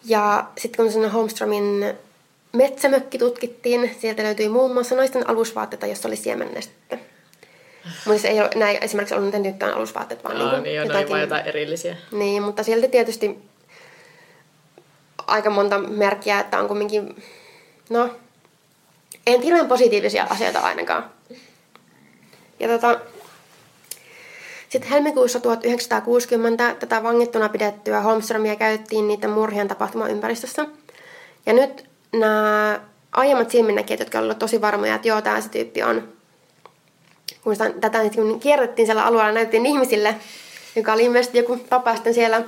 B: Ja sitten kun sinne Holmströmin metsämökki tutkittiin, sieltä löytyi muun muassa naisten alusvaatteita, jossa oli siemennestettä. Mutta se ei ole näin esimerkiksi ollut niiden tyttöjen alusvaatteet, vaan
C: Aa,
B: niin
C: niin ne oli vaan jotain erillisiä.
B: Niin, mutta silti tietysti aika monta merkkiä, että on kumminkin, no, ei nyt hirveän positiivisia asioita ainakaan. Ja tota, sitten helmikuussa 1960 tätä vangittuna pidettyä Holmströmiä käytettiin niiden murhien tapahtumaympäristössä. Ja nyt nämä aiemmat silminnäkijät, jotka olivat tosi varmoja, että joo, tämä se tyyppi on. Kun sitä, tätä nyt kun kierrettiin siellä alueella, näytettiin ihmisille, joka oli ilmeisesti joku tapa sitten siellä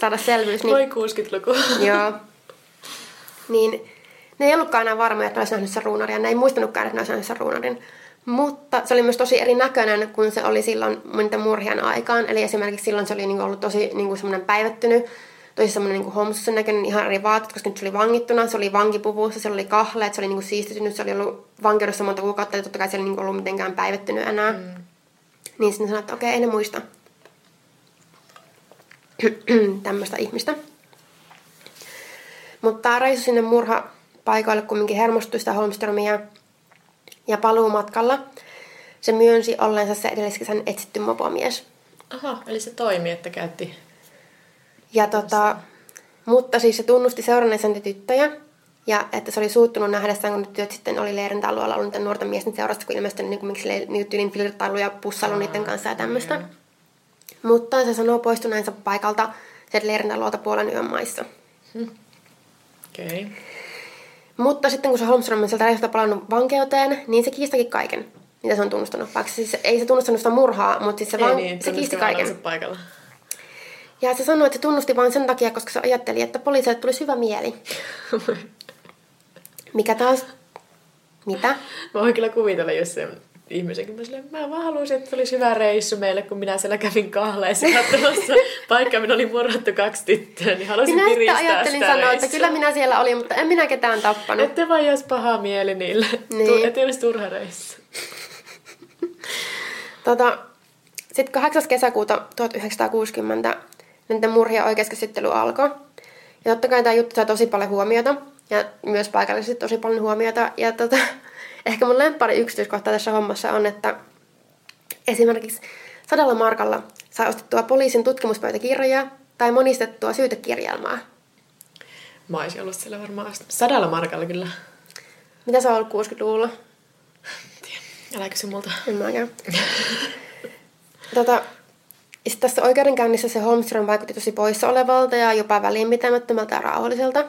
B: saada selvyys. Niin,
C: Voi 60-luku.
B: joo. Niin ne ei ollutkaan enää varmoja, että ne olisi nähnyt sen ruunarin. Ne ei muistanutkaan, että ne olisi nähnyt sen ruunarin. Mutta se oli myös tosi erinäköinen, kun se oli silloin niiden murhien aikaan. Eli esimerkiksi silloin se oli niinku ollut tosi niinku semmoinen päivettynyt, tosi semmoinen niinku homsussen näköinen, ihan eri vaatteet, koska nyt se oli vangittuna, se oli vankipuvussa, se oli kahleet, se oli niinku siistitynyt, se oli ollut vankeudessa monta kuukautta, ja totta kai se ei niinku ollut mitenkään päivettynyt enää. Mm. Niin sitten sanoi, että okei, ei ne muista tämmöistä ihmistä. Mutta tämä reissu sinne murhapaikoille kumminkin hermostui sitä Holmströmiä. Ja paluumatkalla se myönsi olleensa se edelliskesän etsitty mopomies.
C: Aha, eli se toimi, että käytti.
B: Ja tota, mutta siis se tunnusti seuranneensa niitä tyttöjä. Ja että se oli suuttunut nähdessään, kun ne tytöt sitten oli leirintäalueella ollut niiden nuorten miesten seurasta, kun ilmeisesti niin kuin, niin tyylin flirttailu ja pussailu niiden kanssa ja tämmöistä. Mm. Mutta se sanoo poistuneensa paikalta sieltä leirintäalueelta puolen yön maissa.
C: Okei. Okay.
B: Mutta sitten kun se Holmström on sieltä reissulta palannut vankeuteen, niin se kiistakin kaiken, mitä se on tunnustanut. Vaikka siis ei se tunnustanut sitä murhaa, mutta siis se,
C: Ei
B: vaan,
C: niin,
B: se kiisti kaiken.
C: paikalla.
B: Ja se sanoi, että se tunnusti vain sen takia, koska se ajatteli, että poliisille tulisi hyvä mieli. Mikä taas... Mitä?
C: Mä voin kyllä kuvitella, jos se ihmisenkin mä silleen, mä vaan haluaisin, että olisi hyvä reissu meille, kun minä siellä kävin kahleissa katsomassa paikkaa, minä oli murhattu kaksi tyttöä, niin haluaisin
B: Minä
C: kiristää
B: ajattelin
C: sitä
B: sanoa, että
C: reissua.
B: kyllä minä siellä olin, mutta en minä ketään tappanut.
C: Ette vaan jos paha mieli niille.
B: Niin.
C: Niin. Ettei olisi turha reissu.
B: Tota, sitten 8. kesäkuuta 1960 näiden murhien oikeuskäsittely alkoi. Ja totta kai tämä juttu sai tosi paljon huomiota. Ja myös paikallisesti tosi paljon huomiota. Ja tota, ehkä mun lemppari yksityiskohta tässä hommassa on, että esimerkiksi sadalla markalla sai ostettua poliisin tutkimuspöytäkirjaa tai monistettua syytekirjelmää.
C: Mä olisin ollut siellä varmaan. Sadalla markalla kyllä.
B: Mitä on ollut 60-luvulla?
C: Älä kysy multa.
B: En mäkään. tota, sitten tässä oikeudenkäynnissä se Holmström vaikutti tosi poissa olevalta ja jopa välinpitämättömältä ja rauhalliselta.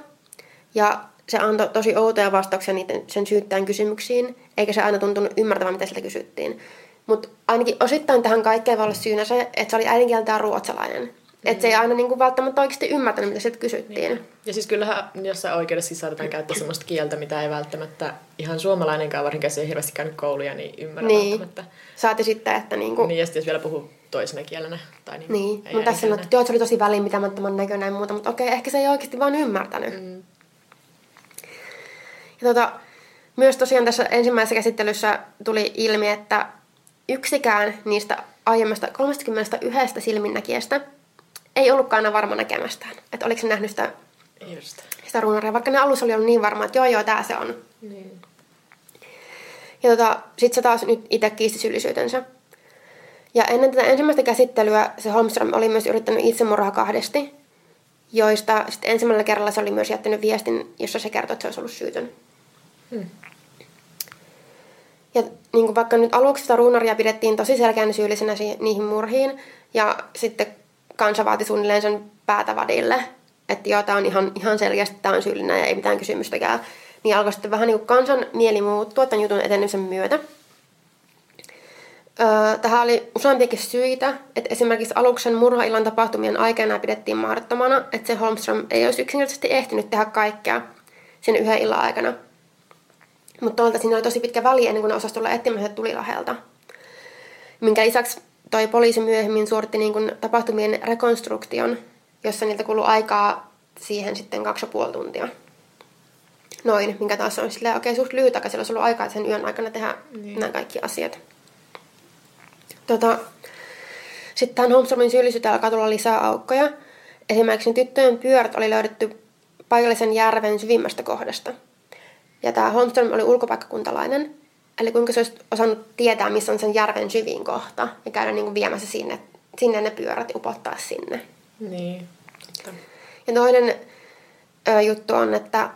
B: Ja se antoi tosi outoja vastauksia niiden, sen syyttäjän kysymyksiin, eikä se aina tuntunut ymmärtävän, mitä sieltä kysyttiin. Mutta ainakin osittain tähän kaikkeen voi olla syynä se, että se oli äidinkieltään ruotsalainen. Että se ei aina niinku välttämättä oikeasti ymmärtänyt, mitä sieltä kysyttiin. Niin.
C: Ja siis kyllähän jossain oikeudessa siis saatetaan käyttää sellaista kieltä, mitä ei välttämättä ihan suomalainenkaan, varsinkin jos ei hirveästi käynyt kouluja, niin ymmärrä
B: Niin.
C: välttämättä.
B: Saati sitten, että niinku...
C: Niin, ja sitten jos vielä puhuu toisena kielenä. Tai niin,
B: Niin, mutta tässä
C: äidinkielenä.
B: että joo, se oli tosi välinpitämättömän näköinen ja muuta, mutta okei, ehkä se ei oikeasti vaan ymmärtänyt. Mm. Ja tota, myös tosiaan tässä ensimmäisessä käsittelyssä tuli ilmi, että yksikään niistä aiemmasta 31 silminnäkijästä ei ollutkaan aina varma näkemästään. Että oliko se nähnyt sitä,
C: Just.
B: sitä ruunaria, vaikka ne alussa oli ollut niin varma, että joo joo, tää se on.
C: Niin.
B: Ja tota, sit se taas nyt itse kiisti syyllisyytensä. Ja ennen tätä ensimmäistä käsittelyä se Holmström oli myös yrittänyt itsemurhaa kahdesti, joista sitten ensimmäisellä kerralla se oli myös jättänyt viestin, jossa se kertoi, että se olisi ollut syytön.
C: Hmm.
B: Ja niin kuin vaikka nyt aluksi sitä ruunaria pidettiin tosi selkeänä syyllisenä niihin murhiin, ja sitten kansa vaati suunnilleen sen päätä vadille, että joo, tämä on ihan, ihan selkeästi, tämä on syyllinen ja ei mitään kysymystäkään. Niin alkoi sitten vähän niin kuin kansan mieli muuttua tämän jutun etenemisen myötä. Öö, tähän oli useampiakin syitä, että esimerkiksi aluksen murhaillan tapahtumien aikana pidettiin mahdottomana, että se Holmström ei olisi yksinkertaisesti ehtinyt tehdä kaikkea sen yhden illan aikana. Mutta toisaalta siinä oli tosi pitkä väli ennen kuin ne osasi tulla etsimään tulilahelta. Minkä lisäksi toi poliisi myöhemmin suoritti niin kuin tapahtumien rekonstruktion, jossa niiltä kului aikaa siihen sitten kaksi ja puoli tuntia. Noin, minkä taas on silleen okei okay, suht lyhyt aika, sillä olisi ollut aikaa sen yön aikana tehdä niin. nämä kaikki asiat. Tota, sitten tähän Holmströmin syyllisyyteen alkaa tulla lisää aukkoja. Esimerkiksi tyttöjen pyörät oli löydetty paikallisen järven syvimmästä kohdasta. Ja tämä Holmström oli ulkopaikkakuntalainen, eli kuinka se olisi osannut tietää, missä on sen järven syvin kohta, ja käydä niin kuin viemässä sinne, sinne ne pyörät ja upottaa sinne.
C: Niin. Totta.
B: Ja toinen ö, juttu on, että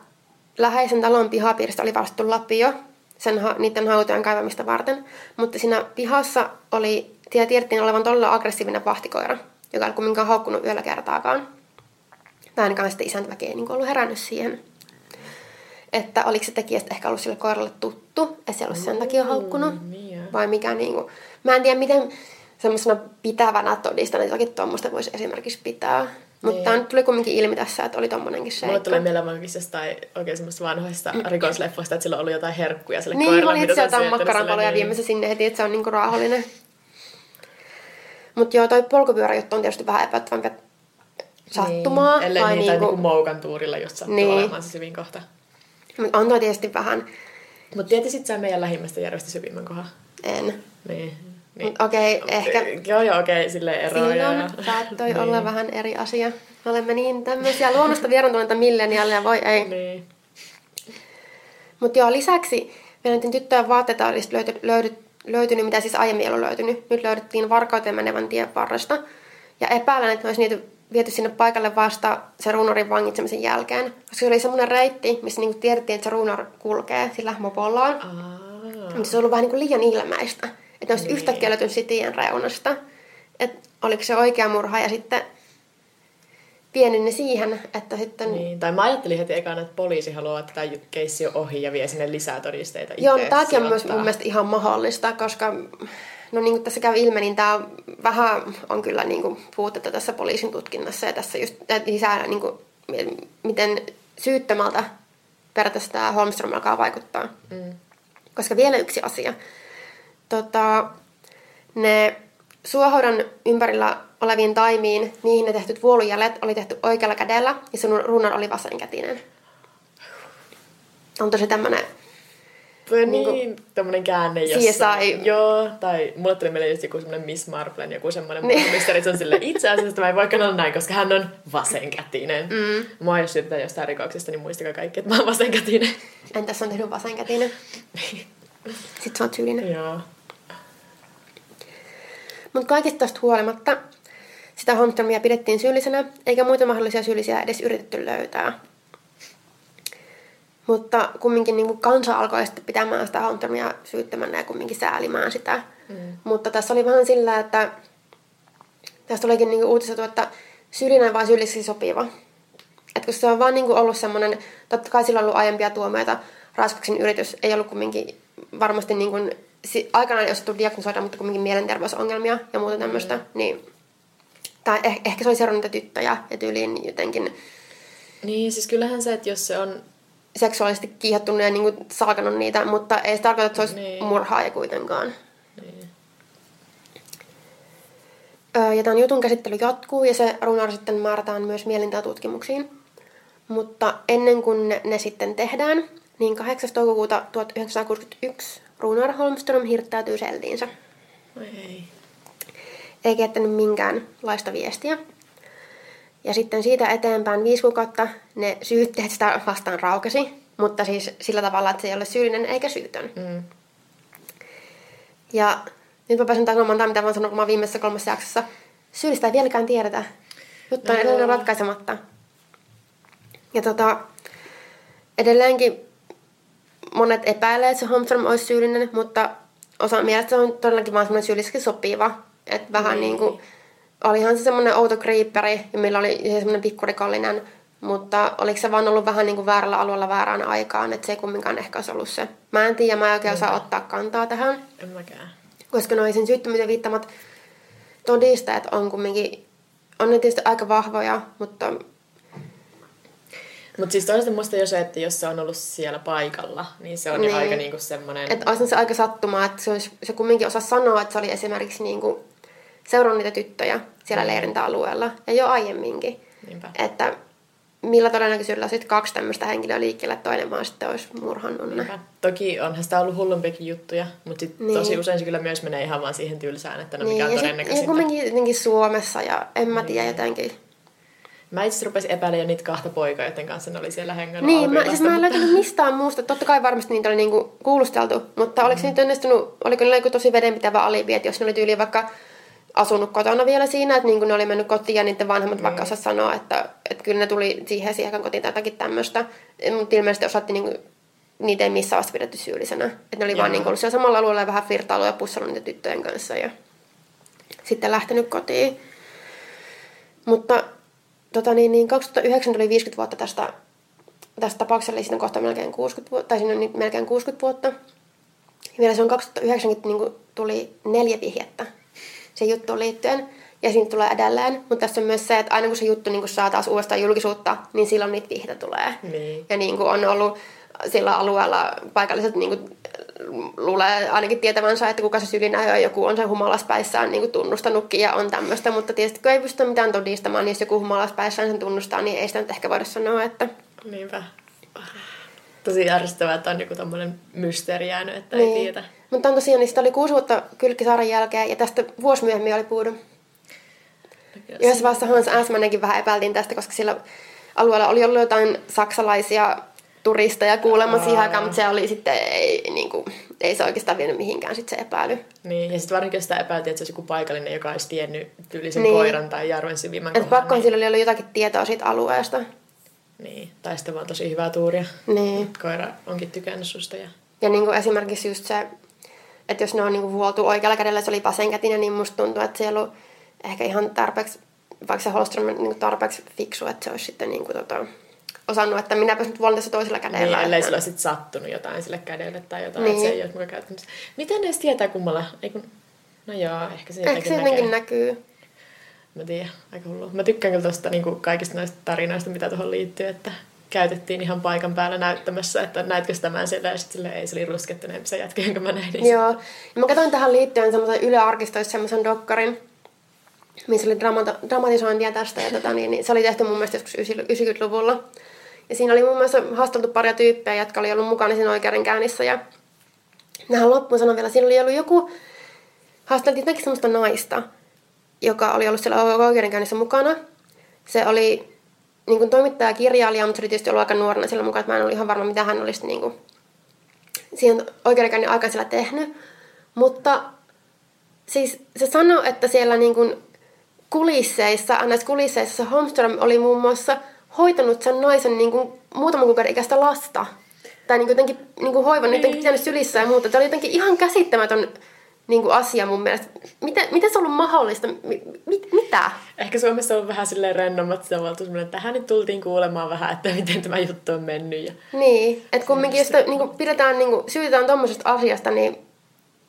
B: läheisen talon pihapiiristä oli vastattu lapio sen, niiden hautojen kaivamista varten, mutta siinä pihassa oli, tiedettiin olevan todella aggressiivinen vahtikoira, joka ei kumminkaan haukkunut yöllä kertaakaan. Tai ainakaan sitten isäntäväki ei niin ollut herännyt siihen. Että oliko se tekijä ehkä ollut sille koiralle tuttu, että se ollut sen takia haukkunut.
C: niin
B: Vai mikä niin kuin, mä en tiedä miten semmoisena pitävänä todistana jotakin tuommoista voisi esimerkiksi pitää. Mutta
C: Niin.
B: nyt tuli kumminkin ilmi tässä, että oli tommonenkin seikka.
C: Mulle tulee mieleen vaikka jostain oikein semmoista vanhoista rikosleffoista, että sillä ollut jotain herkkuja sille
B: Niin,
C: koiralle,
B: oli
C: mitä
B: itse
C: se
B: jotain makkaranpaloja viemässä sinne heti, että se on niinku raahollinen. Mutta joo, toi polkupyöräjuttu on tietysti vähän epättävämpi sattumaa.
C: Niin. Ellei niitä niinku...
B: niinku,
C: niinku moukan tuurilla just sattuu
B: Niin.
C: niin. olemaan se syvin kohta.
B: Mut on toi tietysti vähän,
C: Mutta tietisit sä meidän lähimmästä järvestä syvimmän kohan?
B: en.
C: Niin.
B: Mut okei, ehkä
C: Joo, joo, okei, okay, silleen eroja.
B: silloin saattoi
C: Niin.
B: olla vähän eri asia. Me olemme niin tämmöisiä luonnosta vierantuneita milleniaaleja, voi ei.
C: Niin.
B: Mutta joo, lisäksi näiden tyttöjen vaatteita olisi löyty, löydy, löytynyt, mitä siis aiemmin ei ollut löytynyt. Nyt löydettiin varkauteen menevän tien varresta. Ja epäilen, että olisi niitä viety sinne paikalle vasta se ruunarin vangitsemisen jälkeen. Koska se oli semmoinen reitti, missä niinku tiedettiin, että se ruunar kulkee sillä mopollaan.
C: Aa.
B: Mutta se on ollut vähän niinku liian ilmeistä. Että ne olisi niin. yhtäkkiä löytynyt siitä tien reunasta. Että oliko se oikea murha ja sitten vienyt ne siihen, että sitten...
C: Niin, tai mä ajattelin heti ekana, että poliisi haluaa, että tämä keissi on ohi ja vie sinne lisää todisteita
B: Joo, no, tämäkin on myös mun mielestä ihan mahdollista, koska no niin kuin tässä käy ilme, niin tämä vähän on kyllä niin kuin puutetta tässä poliisin tutkinnassa ja tässä just lisää niin kuin, miten syyttömältä periaatteessa tämä Holmström alkaa vaikuttaa.
C: Mm.
B: Koska vielä yksi asia. Tota, ne suohoudan ympärillä oleviin taimiin, niihin ne tehtyt vuolujäljet oli tehty oikealla kädellä ja se runar oli vasenkätinen. On tosi tämmönen
C: Niin,
B: Niinku-
C: niin tommonen käänne
B: CSI.
C: jossain. Joo, tai mulle tuli mieleen just joku semmonen Miss Marplen, joku semmonen
B: Niin.
C: niin. misteri, se on silleen, itse asiassa tämä ei voikaan olla näin, koska hän on vasenkätinen. Mm. Mua jos syytetään jostain rikoksesta, niin muistakaa kaikki, että mä oon vasenkätinen.
B: Entäs on tehnyt vasenkätinen? Sitten se on tyylinen.
C: Joo.
B: Mutta kaikista tästä huolimatta sitä Holmströmiä pidettiin syyllisenä, eikä muita mahdollisia syyllisiä edes yritetty löytää. Mutta kumminkin niin kuin kansa alkoi sitten pitämään sitä Holmströmiä syyttämänä ja kumminkin säälimään sitä. Mm. Mutta tässä oli vähän sillä, että tästä olikin niin uutisatu, että syyllinen vaan syylliseksi sopiva. Et kun se on vaan niin kuin ollut semmoinen, totta kai sillä on ollut aiempia tuomioita, raiskauksen yritys ei ollut kumminkin varmasti niin kuin, aikanaan ei osattu diagnosoida, mutta kumminkin mielenterveysongelmia ja muuta tämmöistä, mm. niin tai eh- ehkä se oli seurannut tyttöjä ja tyyliin jotenkin
C: Niin, siis kyllähän se, että jos se on...
B: seksuaalisesti kiihottunut ja niin kuin salkanut niitä, mutta ei se tarkoita, että se olisi
C: Niin.
B: murhaaja kuitenkaan.
C: Niin.
B: Öö, Ja tämän jutun käsittely jatkuu ja se runar sitten määrätään myös mielentätutkimuksiin. Mutta ennen kuin ne, ne sitten tehdään, niin 8. toukokuuta 1961 Runar Holmström hirttäytyy selliinsä.
C: Oi ei.
B: Eikä jättänyt minkäänlaista viestiä. Ja sitten siitä eteenpäin viisi kuukautta ne syytteet sitä vastaan raukesi, mutta siis sillä tavalla, että se ei ole syyllinen eikä syytön.
C: Mm.
B: Ja nyt mä pääsen sanomaan tämä, mitä mä oon sanonut, kun mä oon viimeisessä kolmessa jaksossa. Syyllistä ei vieläkään tiedetä. Juttu on
C: No.
B: edelleen ratkaisematta. Ja tota, edelleenkin monet epäilee, että se Holmström olisi syyllinen, mutta osa mielestä se on todellakin vaan semmoinen syyllisiksi sopiva. Että vähän niin kuin, olihan se semmoinen outo kriipperi, ja millä oli semmoinen pikkurikollinen, mutta oliko se vaan ollut vähän niin kuin väärällä alueella väärään aikaan, että se ei kumminkaan ehkä olisi ollut se. Mä en tiedä, mä en oikein osaa ottaa kantaa tähän
C: En mäkään.
B: koska noin sen syyttömyyden viittamat todisteet on kumminkin, on ne tietysti aika vahvoja, mutta
C: Mutta siis toisaalta muista jo se, että jos se on ollut siellä paikalla, niin se on niin.
B: Niin.
C: aika niinku semmoinen...
B: että olisi se aika sattumaa, että se, olisi, se kumminkin osaa sanoa, että se oli esimerkiksi niinku seurannut niitä tyttöjä siellä leirintäalueella ja jo aiemminkin.
C: Niinpä.
B: Että millä todennäköisyydellä sitten kaksi tämmöistä henkilöä liikkeelle, että toinen vaan sitten olisi murhannut ne.
C: Toki onhan sitä ollut hullumpiakin juttuja, mutta sit
B: Niin.
C: tosi usein se kyllä myös menee ihan vaan siihen tylsään, että no mikä
B: Niin,
C: on
B: ja, sit, ja
C: todennäköisintä.
B: kumminkin jotenkin Suomessa ja en mä tiedä jotenkin.
C: Mä itse rupesin epäilemään niitä kahta poikaa, joiden kanssa ne oli siellä hengannut
B: Niin, mä, siis mä en löytänyt mistään muusta. Totta kai varmasti niitä oli niinku kuulusteltu, mutta oliko se nyt onnistunut, oliko niillä joku tosi vedenpitävä alibi, että jos ne oli tyyli vaikka asunut kotona vielä siinä, että niinku ne oli mennyt kotiin ja niiden vanhemmat vaikka osaa sanoa, että, että kyllä ne tuli siihen siihen kotiin tai jotakin tämmöistä. Mutta ilmeisesti osatti niinku, niitä ei missään vasta pidetty syyllisenä. Että ne oli
C: Joo.
B: vaan niinku ollut siellä samalla alueella ja vähän flirtailu ja pussannut niitä tyttöjen kanssa ja sitten lähtenyt kotiin. Mutta tota niin, niin 2009 tuli 50 vuotta tästä, tästä tapauksesta, eli siinä on kohta melkein 60 vuotta, tai siinä on nyt melkein 60 vuotta. Ja vielä se on 2009 niin kuin tuli neljä vihjettä sen juttuun liittyen, ja siinä tulee edelleen. Mutta tässä on myös se, että aina kun se juttu niin kuin saa taas uudestaan julkisuutta, niin silloin niitä vihjeitä tulee.
C: Niin.
B: Ja niin kuin on ollut sillä alueella paikalliset niin kuin, luulee ainakin tietävänsä, että kuka se syyllinen on, ja joku on sen humalaspäissään niin kuin tunnustanutkin ja on tämmöistä, mutta tietysti kun ei pysty mitään todistamaan, niin jos joku humalaspäissään sen tunnustaa, niin ei sitä nyt ehkä voida sanoa, että
C: Niinpä. Tosi ärsyttävää, että on joku tommonen mysteeri jäänyt, että ei tiedä.
B: Mutta on tosiaan, niin sitä oli kuusi vuotta Kylkkisaaren jälkeen, ja tästä vuosi myöhemmin oli puudu. Yhdessä vaiheessa Hans Äsmänenkin vähän epäiltiin tästä, koska sillä alueella oli ollut jotain saksalaisia turisteja kuulemma siihen aikaan, mutta se oli sitten, ei, niin kuin, ei se oikeastaan vienyt mihinkään sit se epäily.
C: Niin, ja sitten varsinkin sitä epäiltiin, että se olisi joku paikallinen, joka olisi tiennyt tyylisen
B: Niin.
C: niin. koiran tai järven syvimmän kohdan,
B: pakkohan sillä oli ollut jotakin tietoa siitä alueesta.
C: Niin, tai sitten vaan tosi hyvää tuuria.
B: Niin.
C: Koira onkin tykännyt susta ja...
B: Ja niin kuin esimerkiksi just se, että jos ne on niin kuin vuoltu oikealla kädellä, se oli vasenkätinen, niin musta tuntuu, että se ei ollut ehkä ihan tarpeeksi, vaikka se Holström on niin kuin tarpeeksi fiksu, että se olisi sitten niin kuin tota, osannut, että minäpä nyt vuolen tässä toisella kädellä.
C: Niin, ellei
B: että-
C: sillä olisi sattunut jotain sille kädelle tai jotain,
B: Niin.
C: niin. että se ei ole muka käytännössä. Miten ne edes tietää kummalla? Ei kun... No joo, ehkä se
B: Ehkä
C: jotenkin
B: se
C: näkee.
B: jotenkin näkyy.
C: Mä tiedän, aika hullu. Mä tykkään kyllä tosta niin kaikista noista tarinoista, mitä tuohon liittyy, että käytettiin ihan paikan päällä näyttämässä, että näetkö sä tämän siellä, ja sitten ei, se oli ruskettuneempi se jätkä, jonka mä näin. Niin
B: Joo. Ja mä katsoin tähän liittyen semmoisen Yle Arkistoissa semmoisen dokkarin, missä oli dramata- dramatisointia tästä. Ja tota, niin, niin, se oli tehty mun mielestä joskus 90-luvulla. Ja siinä oli mun mielestä haasteltu paria tyyppejä, jotka oli ollut mukana siinä oikeudenkäynnissä. Ja tähän loppuun sanon vielä, siinä oli ollut joku, haasteltiin jotenkin semmoista naista, joka oli ollut siellä oikeudenkäynnissä mukana. Se oli niin kuin toimittaja ja kirjailija, mutta se oli tietysti ollut aika nuorena siellä mukana, että mä en ollut ihan varma, mitä hän olisi niin kuin, siihen oikeudenkäynnin aikaan siellä tehnyt. Mutta siis se sanoi, että siellä niin kuin kulisseissa, näissä kulisseissa se Holmström oli muun muassa hoitanut sen naisen niin kuin muutaman kuukauden ikäistä lasta. Tai niin kuin jotenkin niin kuin hoivannut, jotenkin pitänyt sylissä ja muuta. Tämä oli jotenkin ihan käsittämätön niin kuin asia mun mielestä. Miten, miten se on ollut mahdollista? Mi, mit, mitä?
C: Ehkä Suomessa on ollut vähän silleen rennommat sitä semmoinen, että tähän nyt tultiin kuulemaan vähän, että miten tämä juttu on mennyt. Ja...
B: Niin, että kumminkin jos sitä, niin kuin pidetään, niin kuin, syytetään tuommoisesta asiasta, niin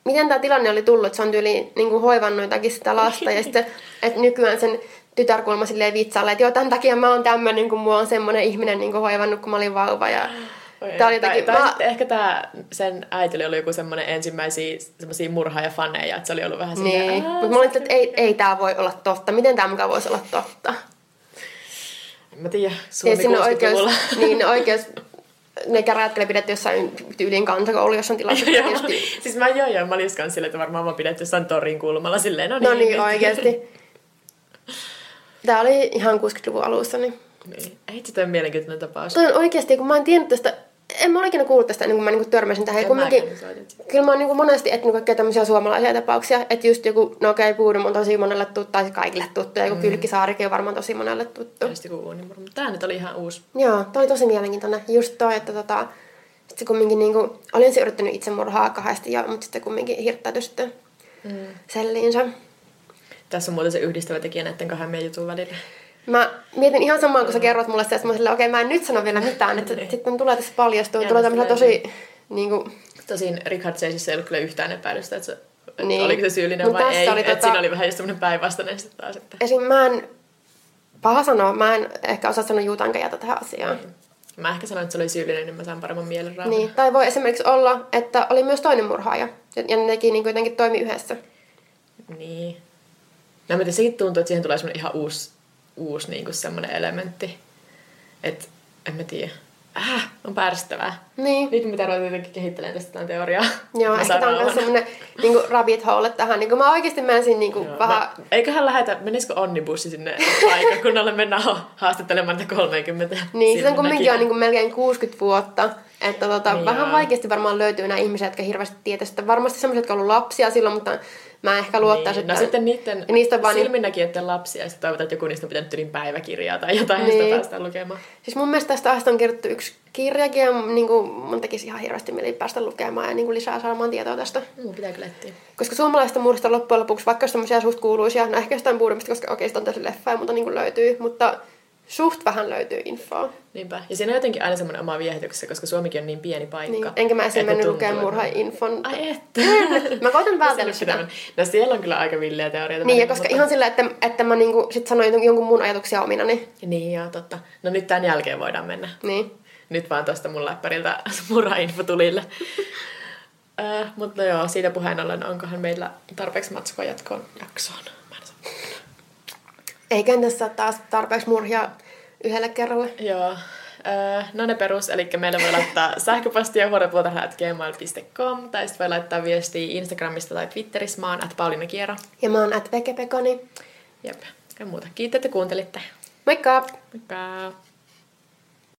B: miten tämä tilanne oli tullut, että se on tyyli niin kuin hoivannut jotakin sitä lasta ja sitten, että nykyään sen tytär kuulemma silleen vitsailee, että joo, tämän takia mä oon tämmöinen, kun mua on semmoinen ihminen niin kuin hoivannut, kun mä olin vauva ja Tää oli jotenkin,
C: tai, tai
B: mä,
C: sitten ehkä tää, sen äiti oli joku semmoinen ensimmäisiä semmoisia murhaajafaneja, että se oli ollut vähän silleen,
B: niin,
C: "Aa,
B: mutta mä olin, että ei, ei tää voi olla totta. Miten tämä mukaan voisi olla totta?
C: En mä tiedä,
B: Ja
C: Suomi
B: on oikeus,
C: 60-luvulla.
B: niin, oikeus ne käräjät oli pidetty jossain tyylin kansakoulu, jossa on tilaisuus.
C: Joo,
B: tietysti.
C: siis mä joo, joo, mä olin kans silleen, että varmaan mä pidetty jossain torin kulmalla silleen, no niin.
B: No niin,
C: nyt.
B: oikeasti. Tää oli ihan 60-luvun alussa, niin...
C: niin. Ei se toi mielenkiintoinen tapaus.
B: Toi on oikeasti, kun mä en tiennyt tästä, en mä ole ikinä kuullut tästä ennen kuin mä niinku törmäsin tähän. Ja
C: En
B: kumminkin, kyllä mä oon niinku monesti etsinyt kaikkea tämmöisiä suomalaisia tapauksia, että just joku, no okei, Puudum on tosi monelle tuttu, tai kaikille tuttu, ja joku mm. Kylkkisaarikin on varmaan tosi monelle tuttu.
C: Just joku uunimurha. Mutta tää nyt oli ihan uusi.
B: Joo, toi oli tosi mielenkiintoinen. Just toi, että tota, sit se kumminkin niinku, oli ensin yrittänyt itsemurhaa kahdesti jo, mutta sitten kumminkin hirttäytyi sitten mm. selliinsä.
C: Tässä on muuten se yhdistävä tekijä näiden kahden meidän jutun välillä.
B: Mä mietin ihan samaa, kun sä kerrot mulle sitä, että mä silleen, okei, mä en nyt sano vielä mitään, että sitten tulee tässä paljastua, tulee tämmöisiä tosi, niinku,
C: Tosin Richard Chasessa ei ollut kyllä yhtään epäilystä, että, se, että
B: Niin.
C: oliko se syyllinen
B: Mut
C: vai
B: tässä
C: ei.
B: oli
C: Että
B: tota-
C: siinä oli vähän just semmoinen päinvastainen sitten taas. Että...
B: esim. mä en, paha sanoa, mä en ehkä osaa sanoa juutan jätä tähän asiaan.
C: Mä ehkä sanoin, että se oli syyllinen, niin mä saan paremman mielen rauhan.
B: Niin, tai voi esimerkiksi olla, että oli myös toinen murhaaja, ja ja ne teki niin jotenkin toimi yhdessä.
C: Niin. No mutta siitä tuntuu, että siihen tulee semmoinen ihan uusi, uusi niin kuin semmoinen elementti. Että en mä tiedä. Äh, on pärstävää.
B: Niin.
C: Nyt mitä ruvetaan jotenkin kehittelemään tästä tämän teoriaa.
B: Joo, ehkä tämä on myös semmoinen niin rabbit hole tähän. Niin mä oikeasti menisin niin kuin
C: Joo,
B: vähän...
C: mä- Eiköhän lähetä, menisikö onnibussi sinne paikkakunnalle, mennään ha- haastattelemaan niitä 30
B: Niin, sitä on kumminkin on niin kuin melkein 60 vuotta. Että tota,
C: Niin
B: vähän vaikeasti varmaan löytyy nämä ihmiset, jotka hirveästi tietää sitä. Varmasti sellaiset, jotka on ollut lapsia silloin, mutta mä ehkä luottaisin,
C: niin. No sitten niiden
B: niistä on vaan niin-
C: silminnäkijöiden lapsia, ja sitten toivotaan, että joku niistä on pitänyt ylin päiväkirjaa tai jotain, niin. Sitä päästään lukemaan.
B: Siis mun mielestä tästä aiheesta on kirjoittu yksi kirjakin, ja niin kuin, mun tekisi ihan hirveästi mieli päästä lukemaan ja niin kuin lisää saamaan tietoa tästä.
C: Mun pitää kyllä etsiä.
B: Koska suomalaista murhista loppujen lopuksi, vaikka olisi tämmöisiä suht kuuluisia, no ehkä jostain puudumista, koska okei, sitä on tosi leffa ja muuta niin kuin löytyy, mutta suht vähän löytyy infoa.
C: Niinpä. Ja siinä on jotenkin aina semmoinen oma viehätyksessä, koska Suomikin on niin pieni paikka.
B: Niin. Enkä mä esim. mennyt lukemaan murha-infon.
C: Ai että.
B: Mä koitan vältellä sitä.
C: pitää- No siellä on kyllä aika villejä teorioita.
B: Niin, ja koska
C: mutta-
B: ihan sillä, että, että mä niinku sit sanoin jonkun mun ajatuksia omina, niin,
C: Niin joo, totta. No nyt tämän jälkeen voidaan mennä.
B: niin.
C: Nyt vaan tuosta mun läppäriltä murha-info tulille. Äh, mutta joo, siitä puheen ollen, onkohan meillä tarpeeksi matskua jatkoon jaksoon? Saa.
B: Eikä tässä ole taas tarpeeksi murhia yhdelle kerralle.
C: Joo. Öö, no ne perus, eli meille voi laittaa sähköpostia huorepuotarha.gmail.com tai sitten voi laittaa viestiä Instagramista tai Twitterissä. Mä oon at Pauliina Kiero.
B: Ja mä oon at Vekepekoni.
C: Jep. Ja muuta. Kiitos, että kuuntelitte.
B: Moikka!
C: Moikka!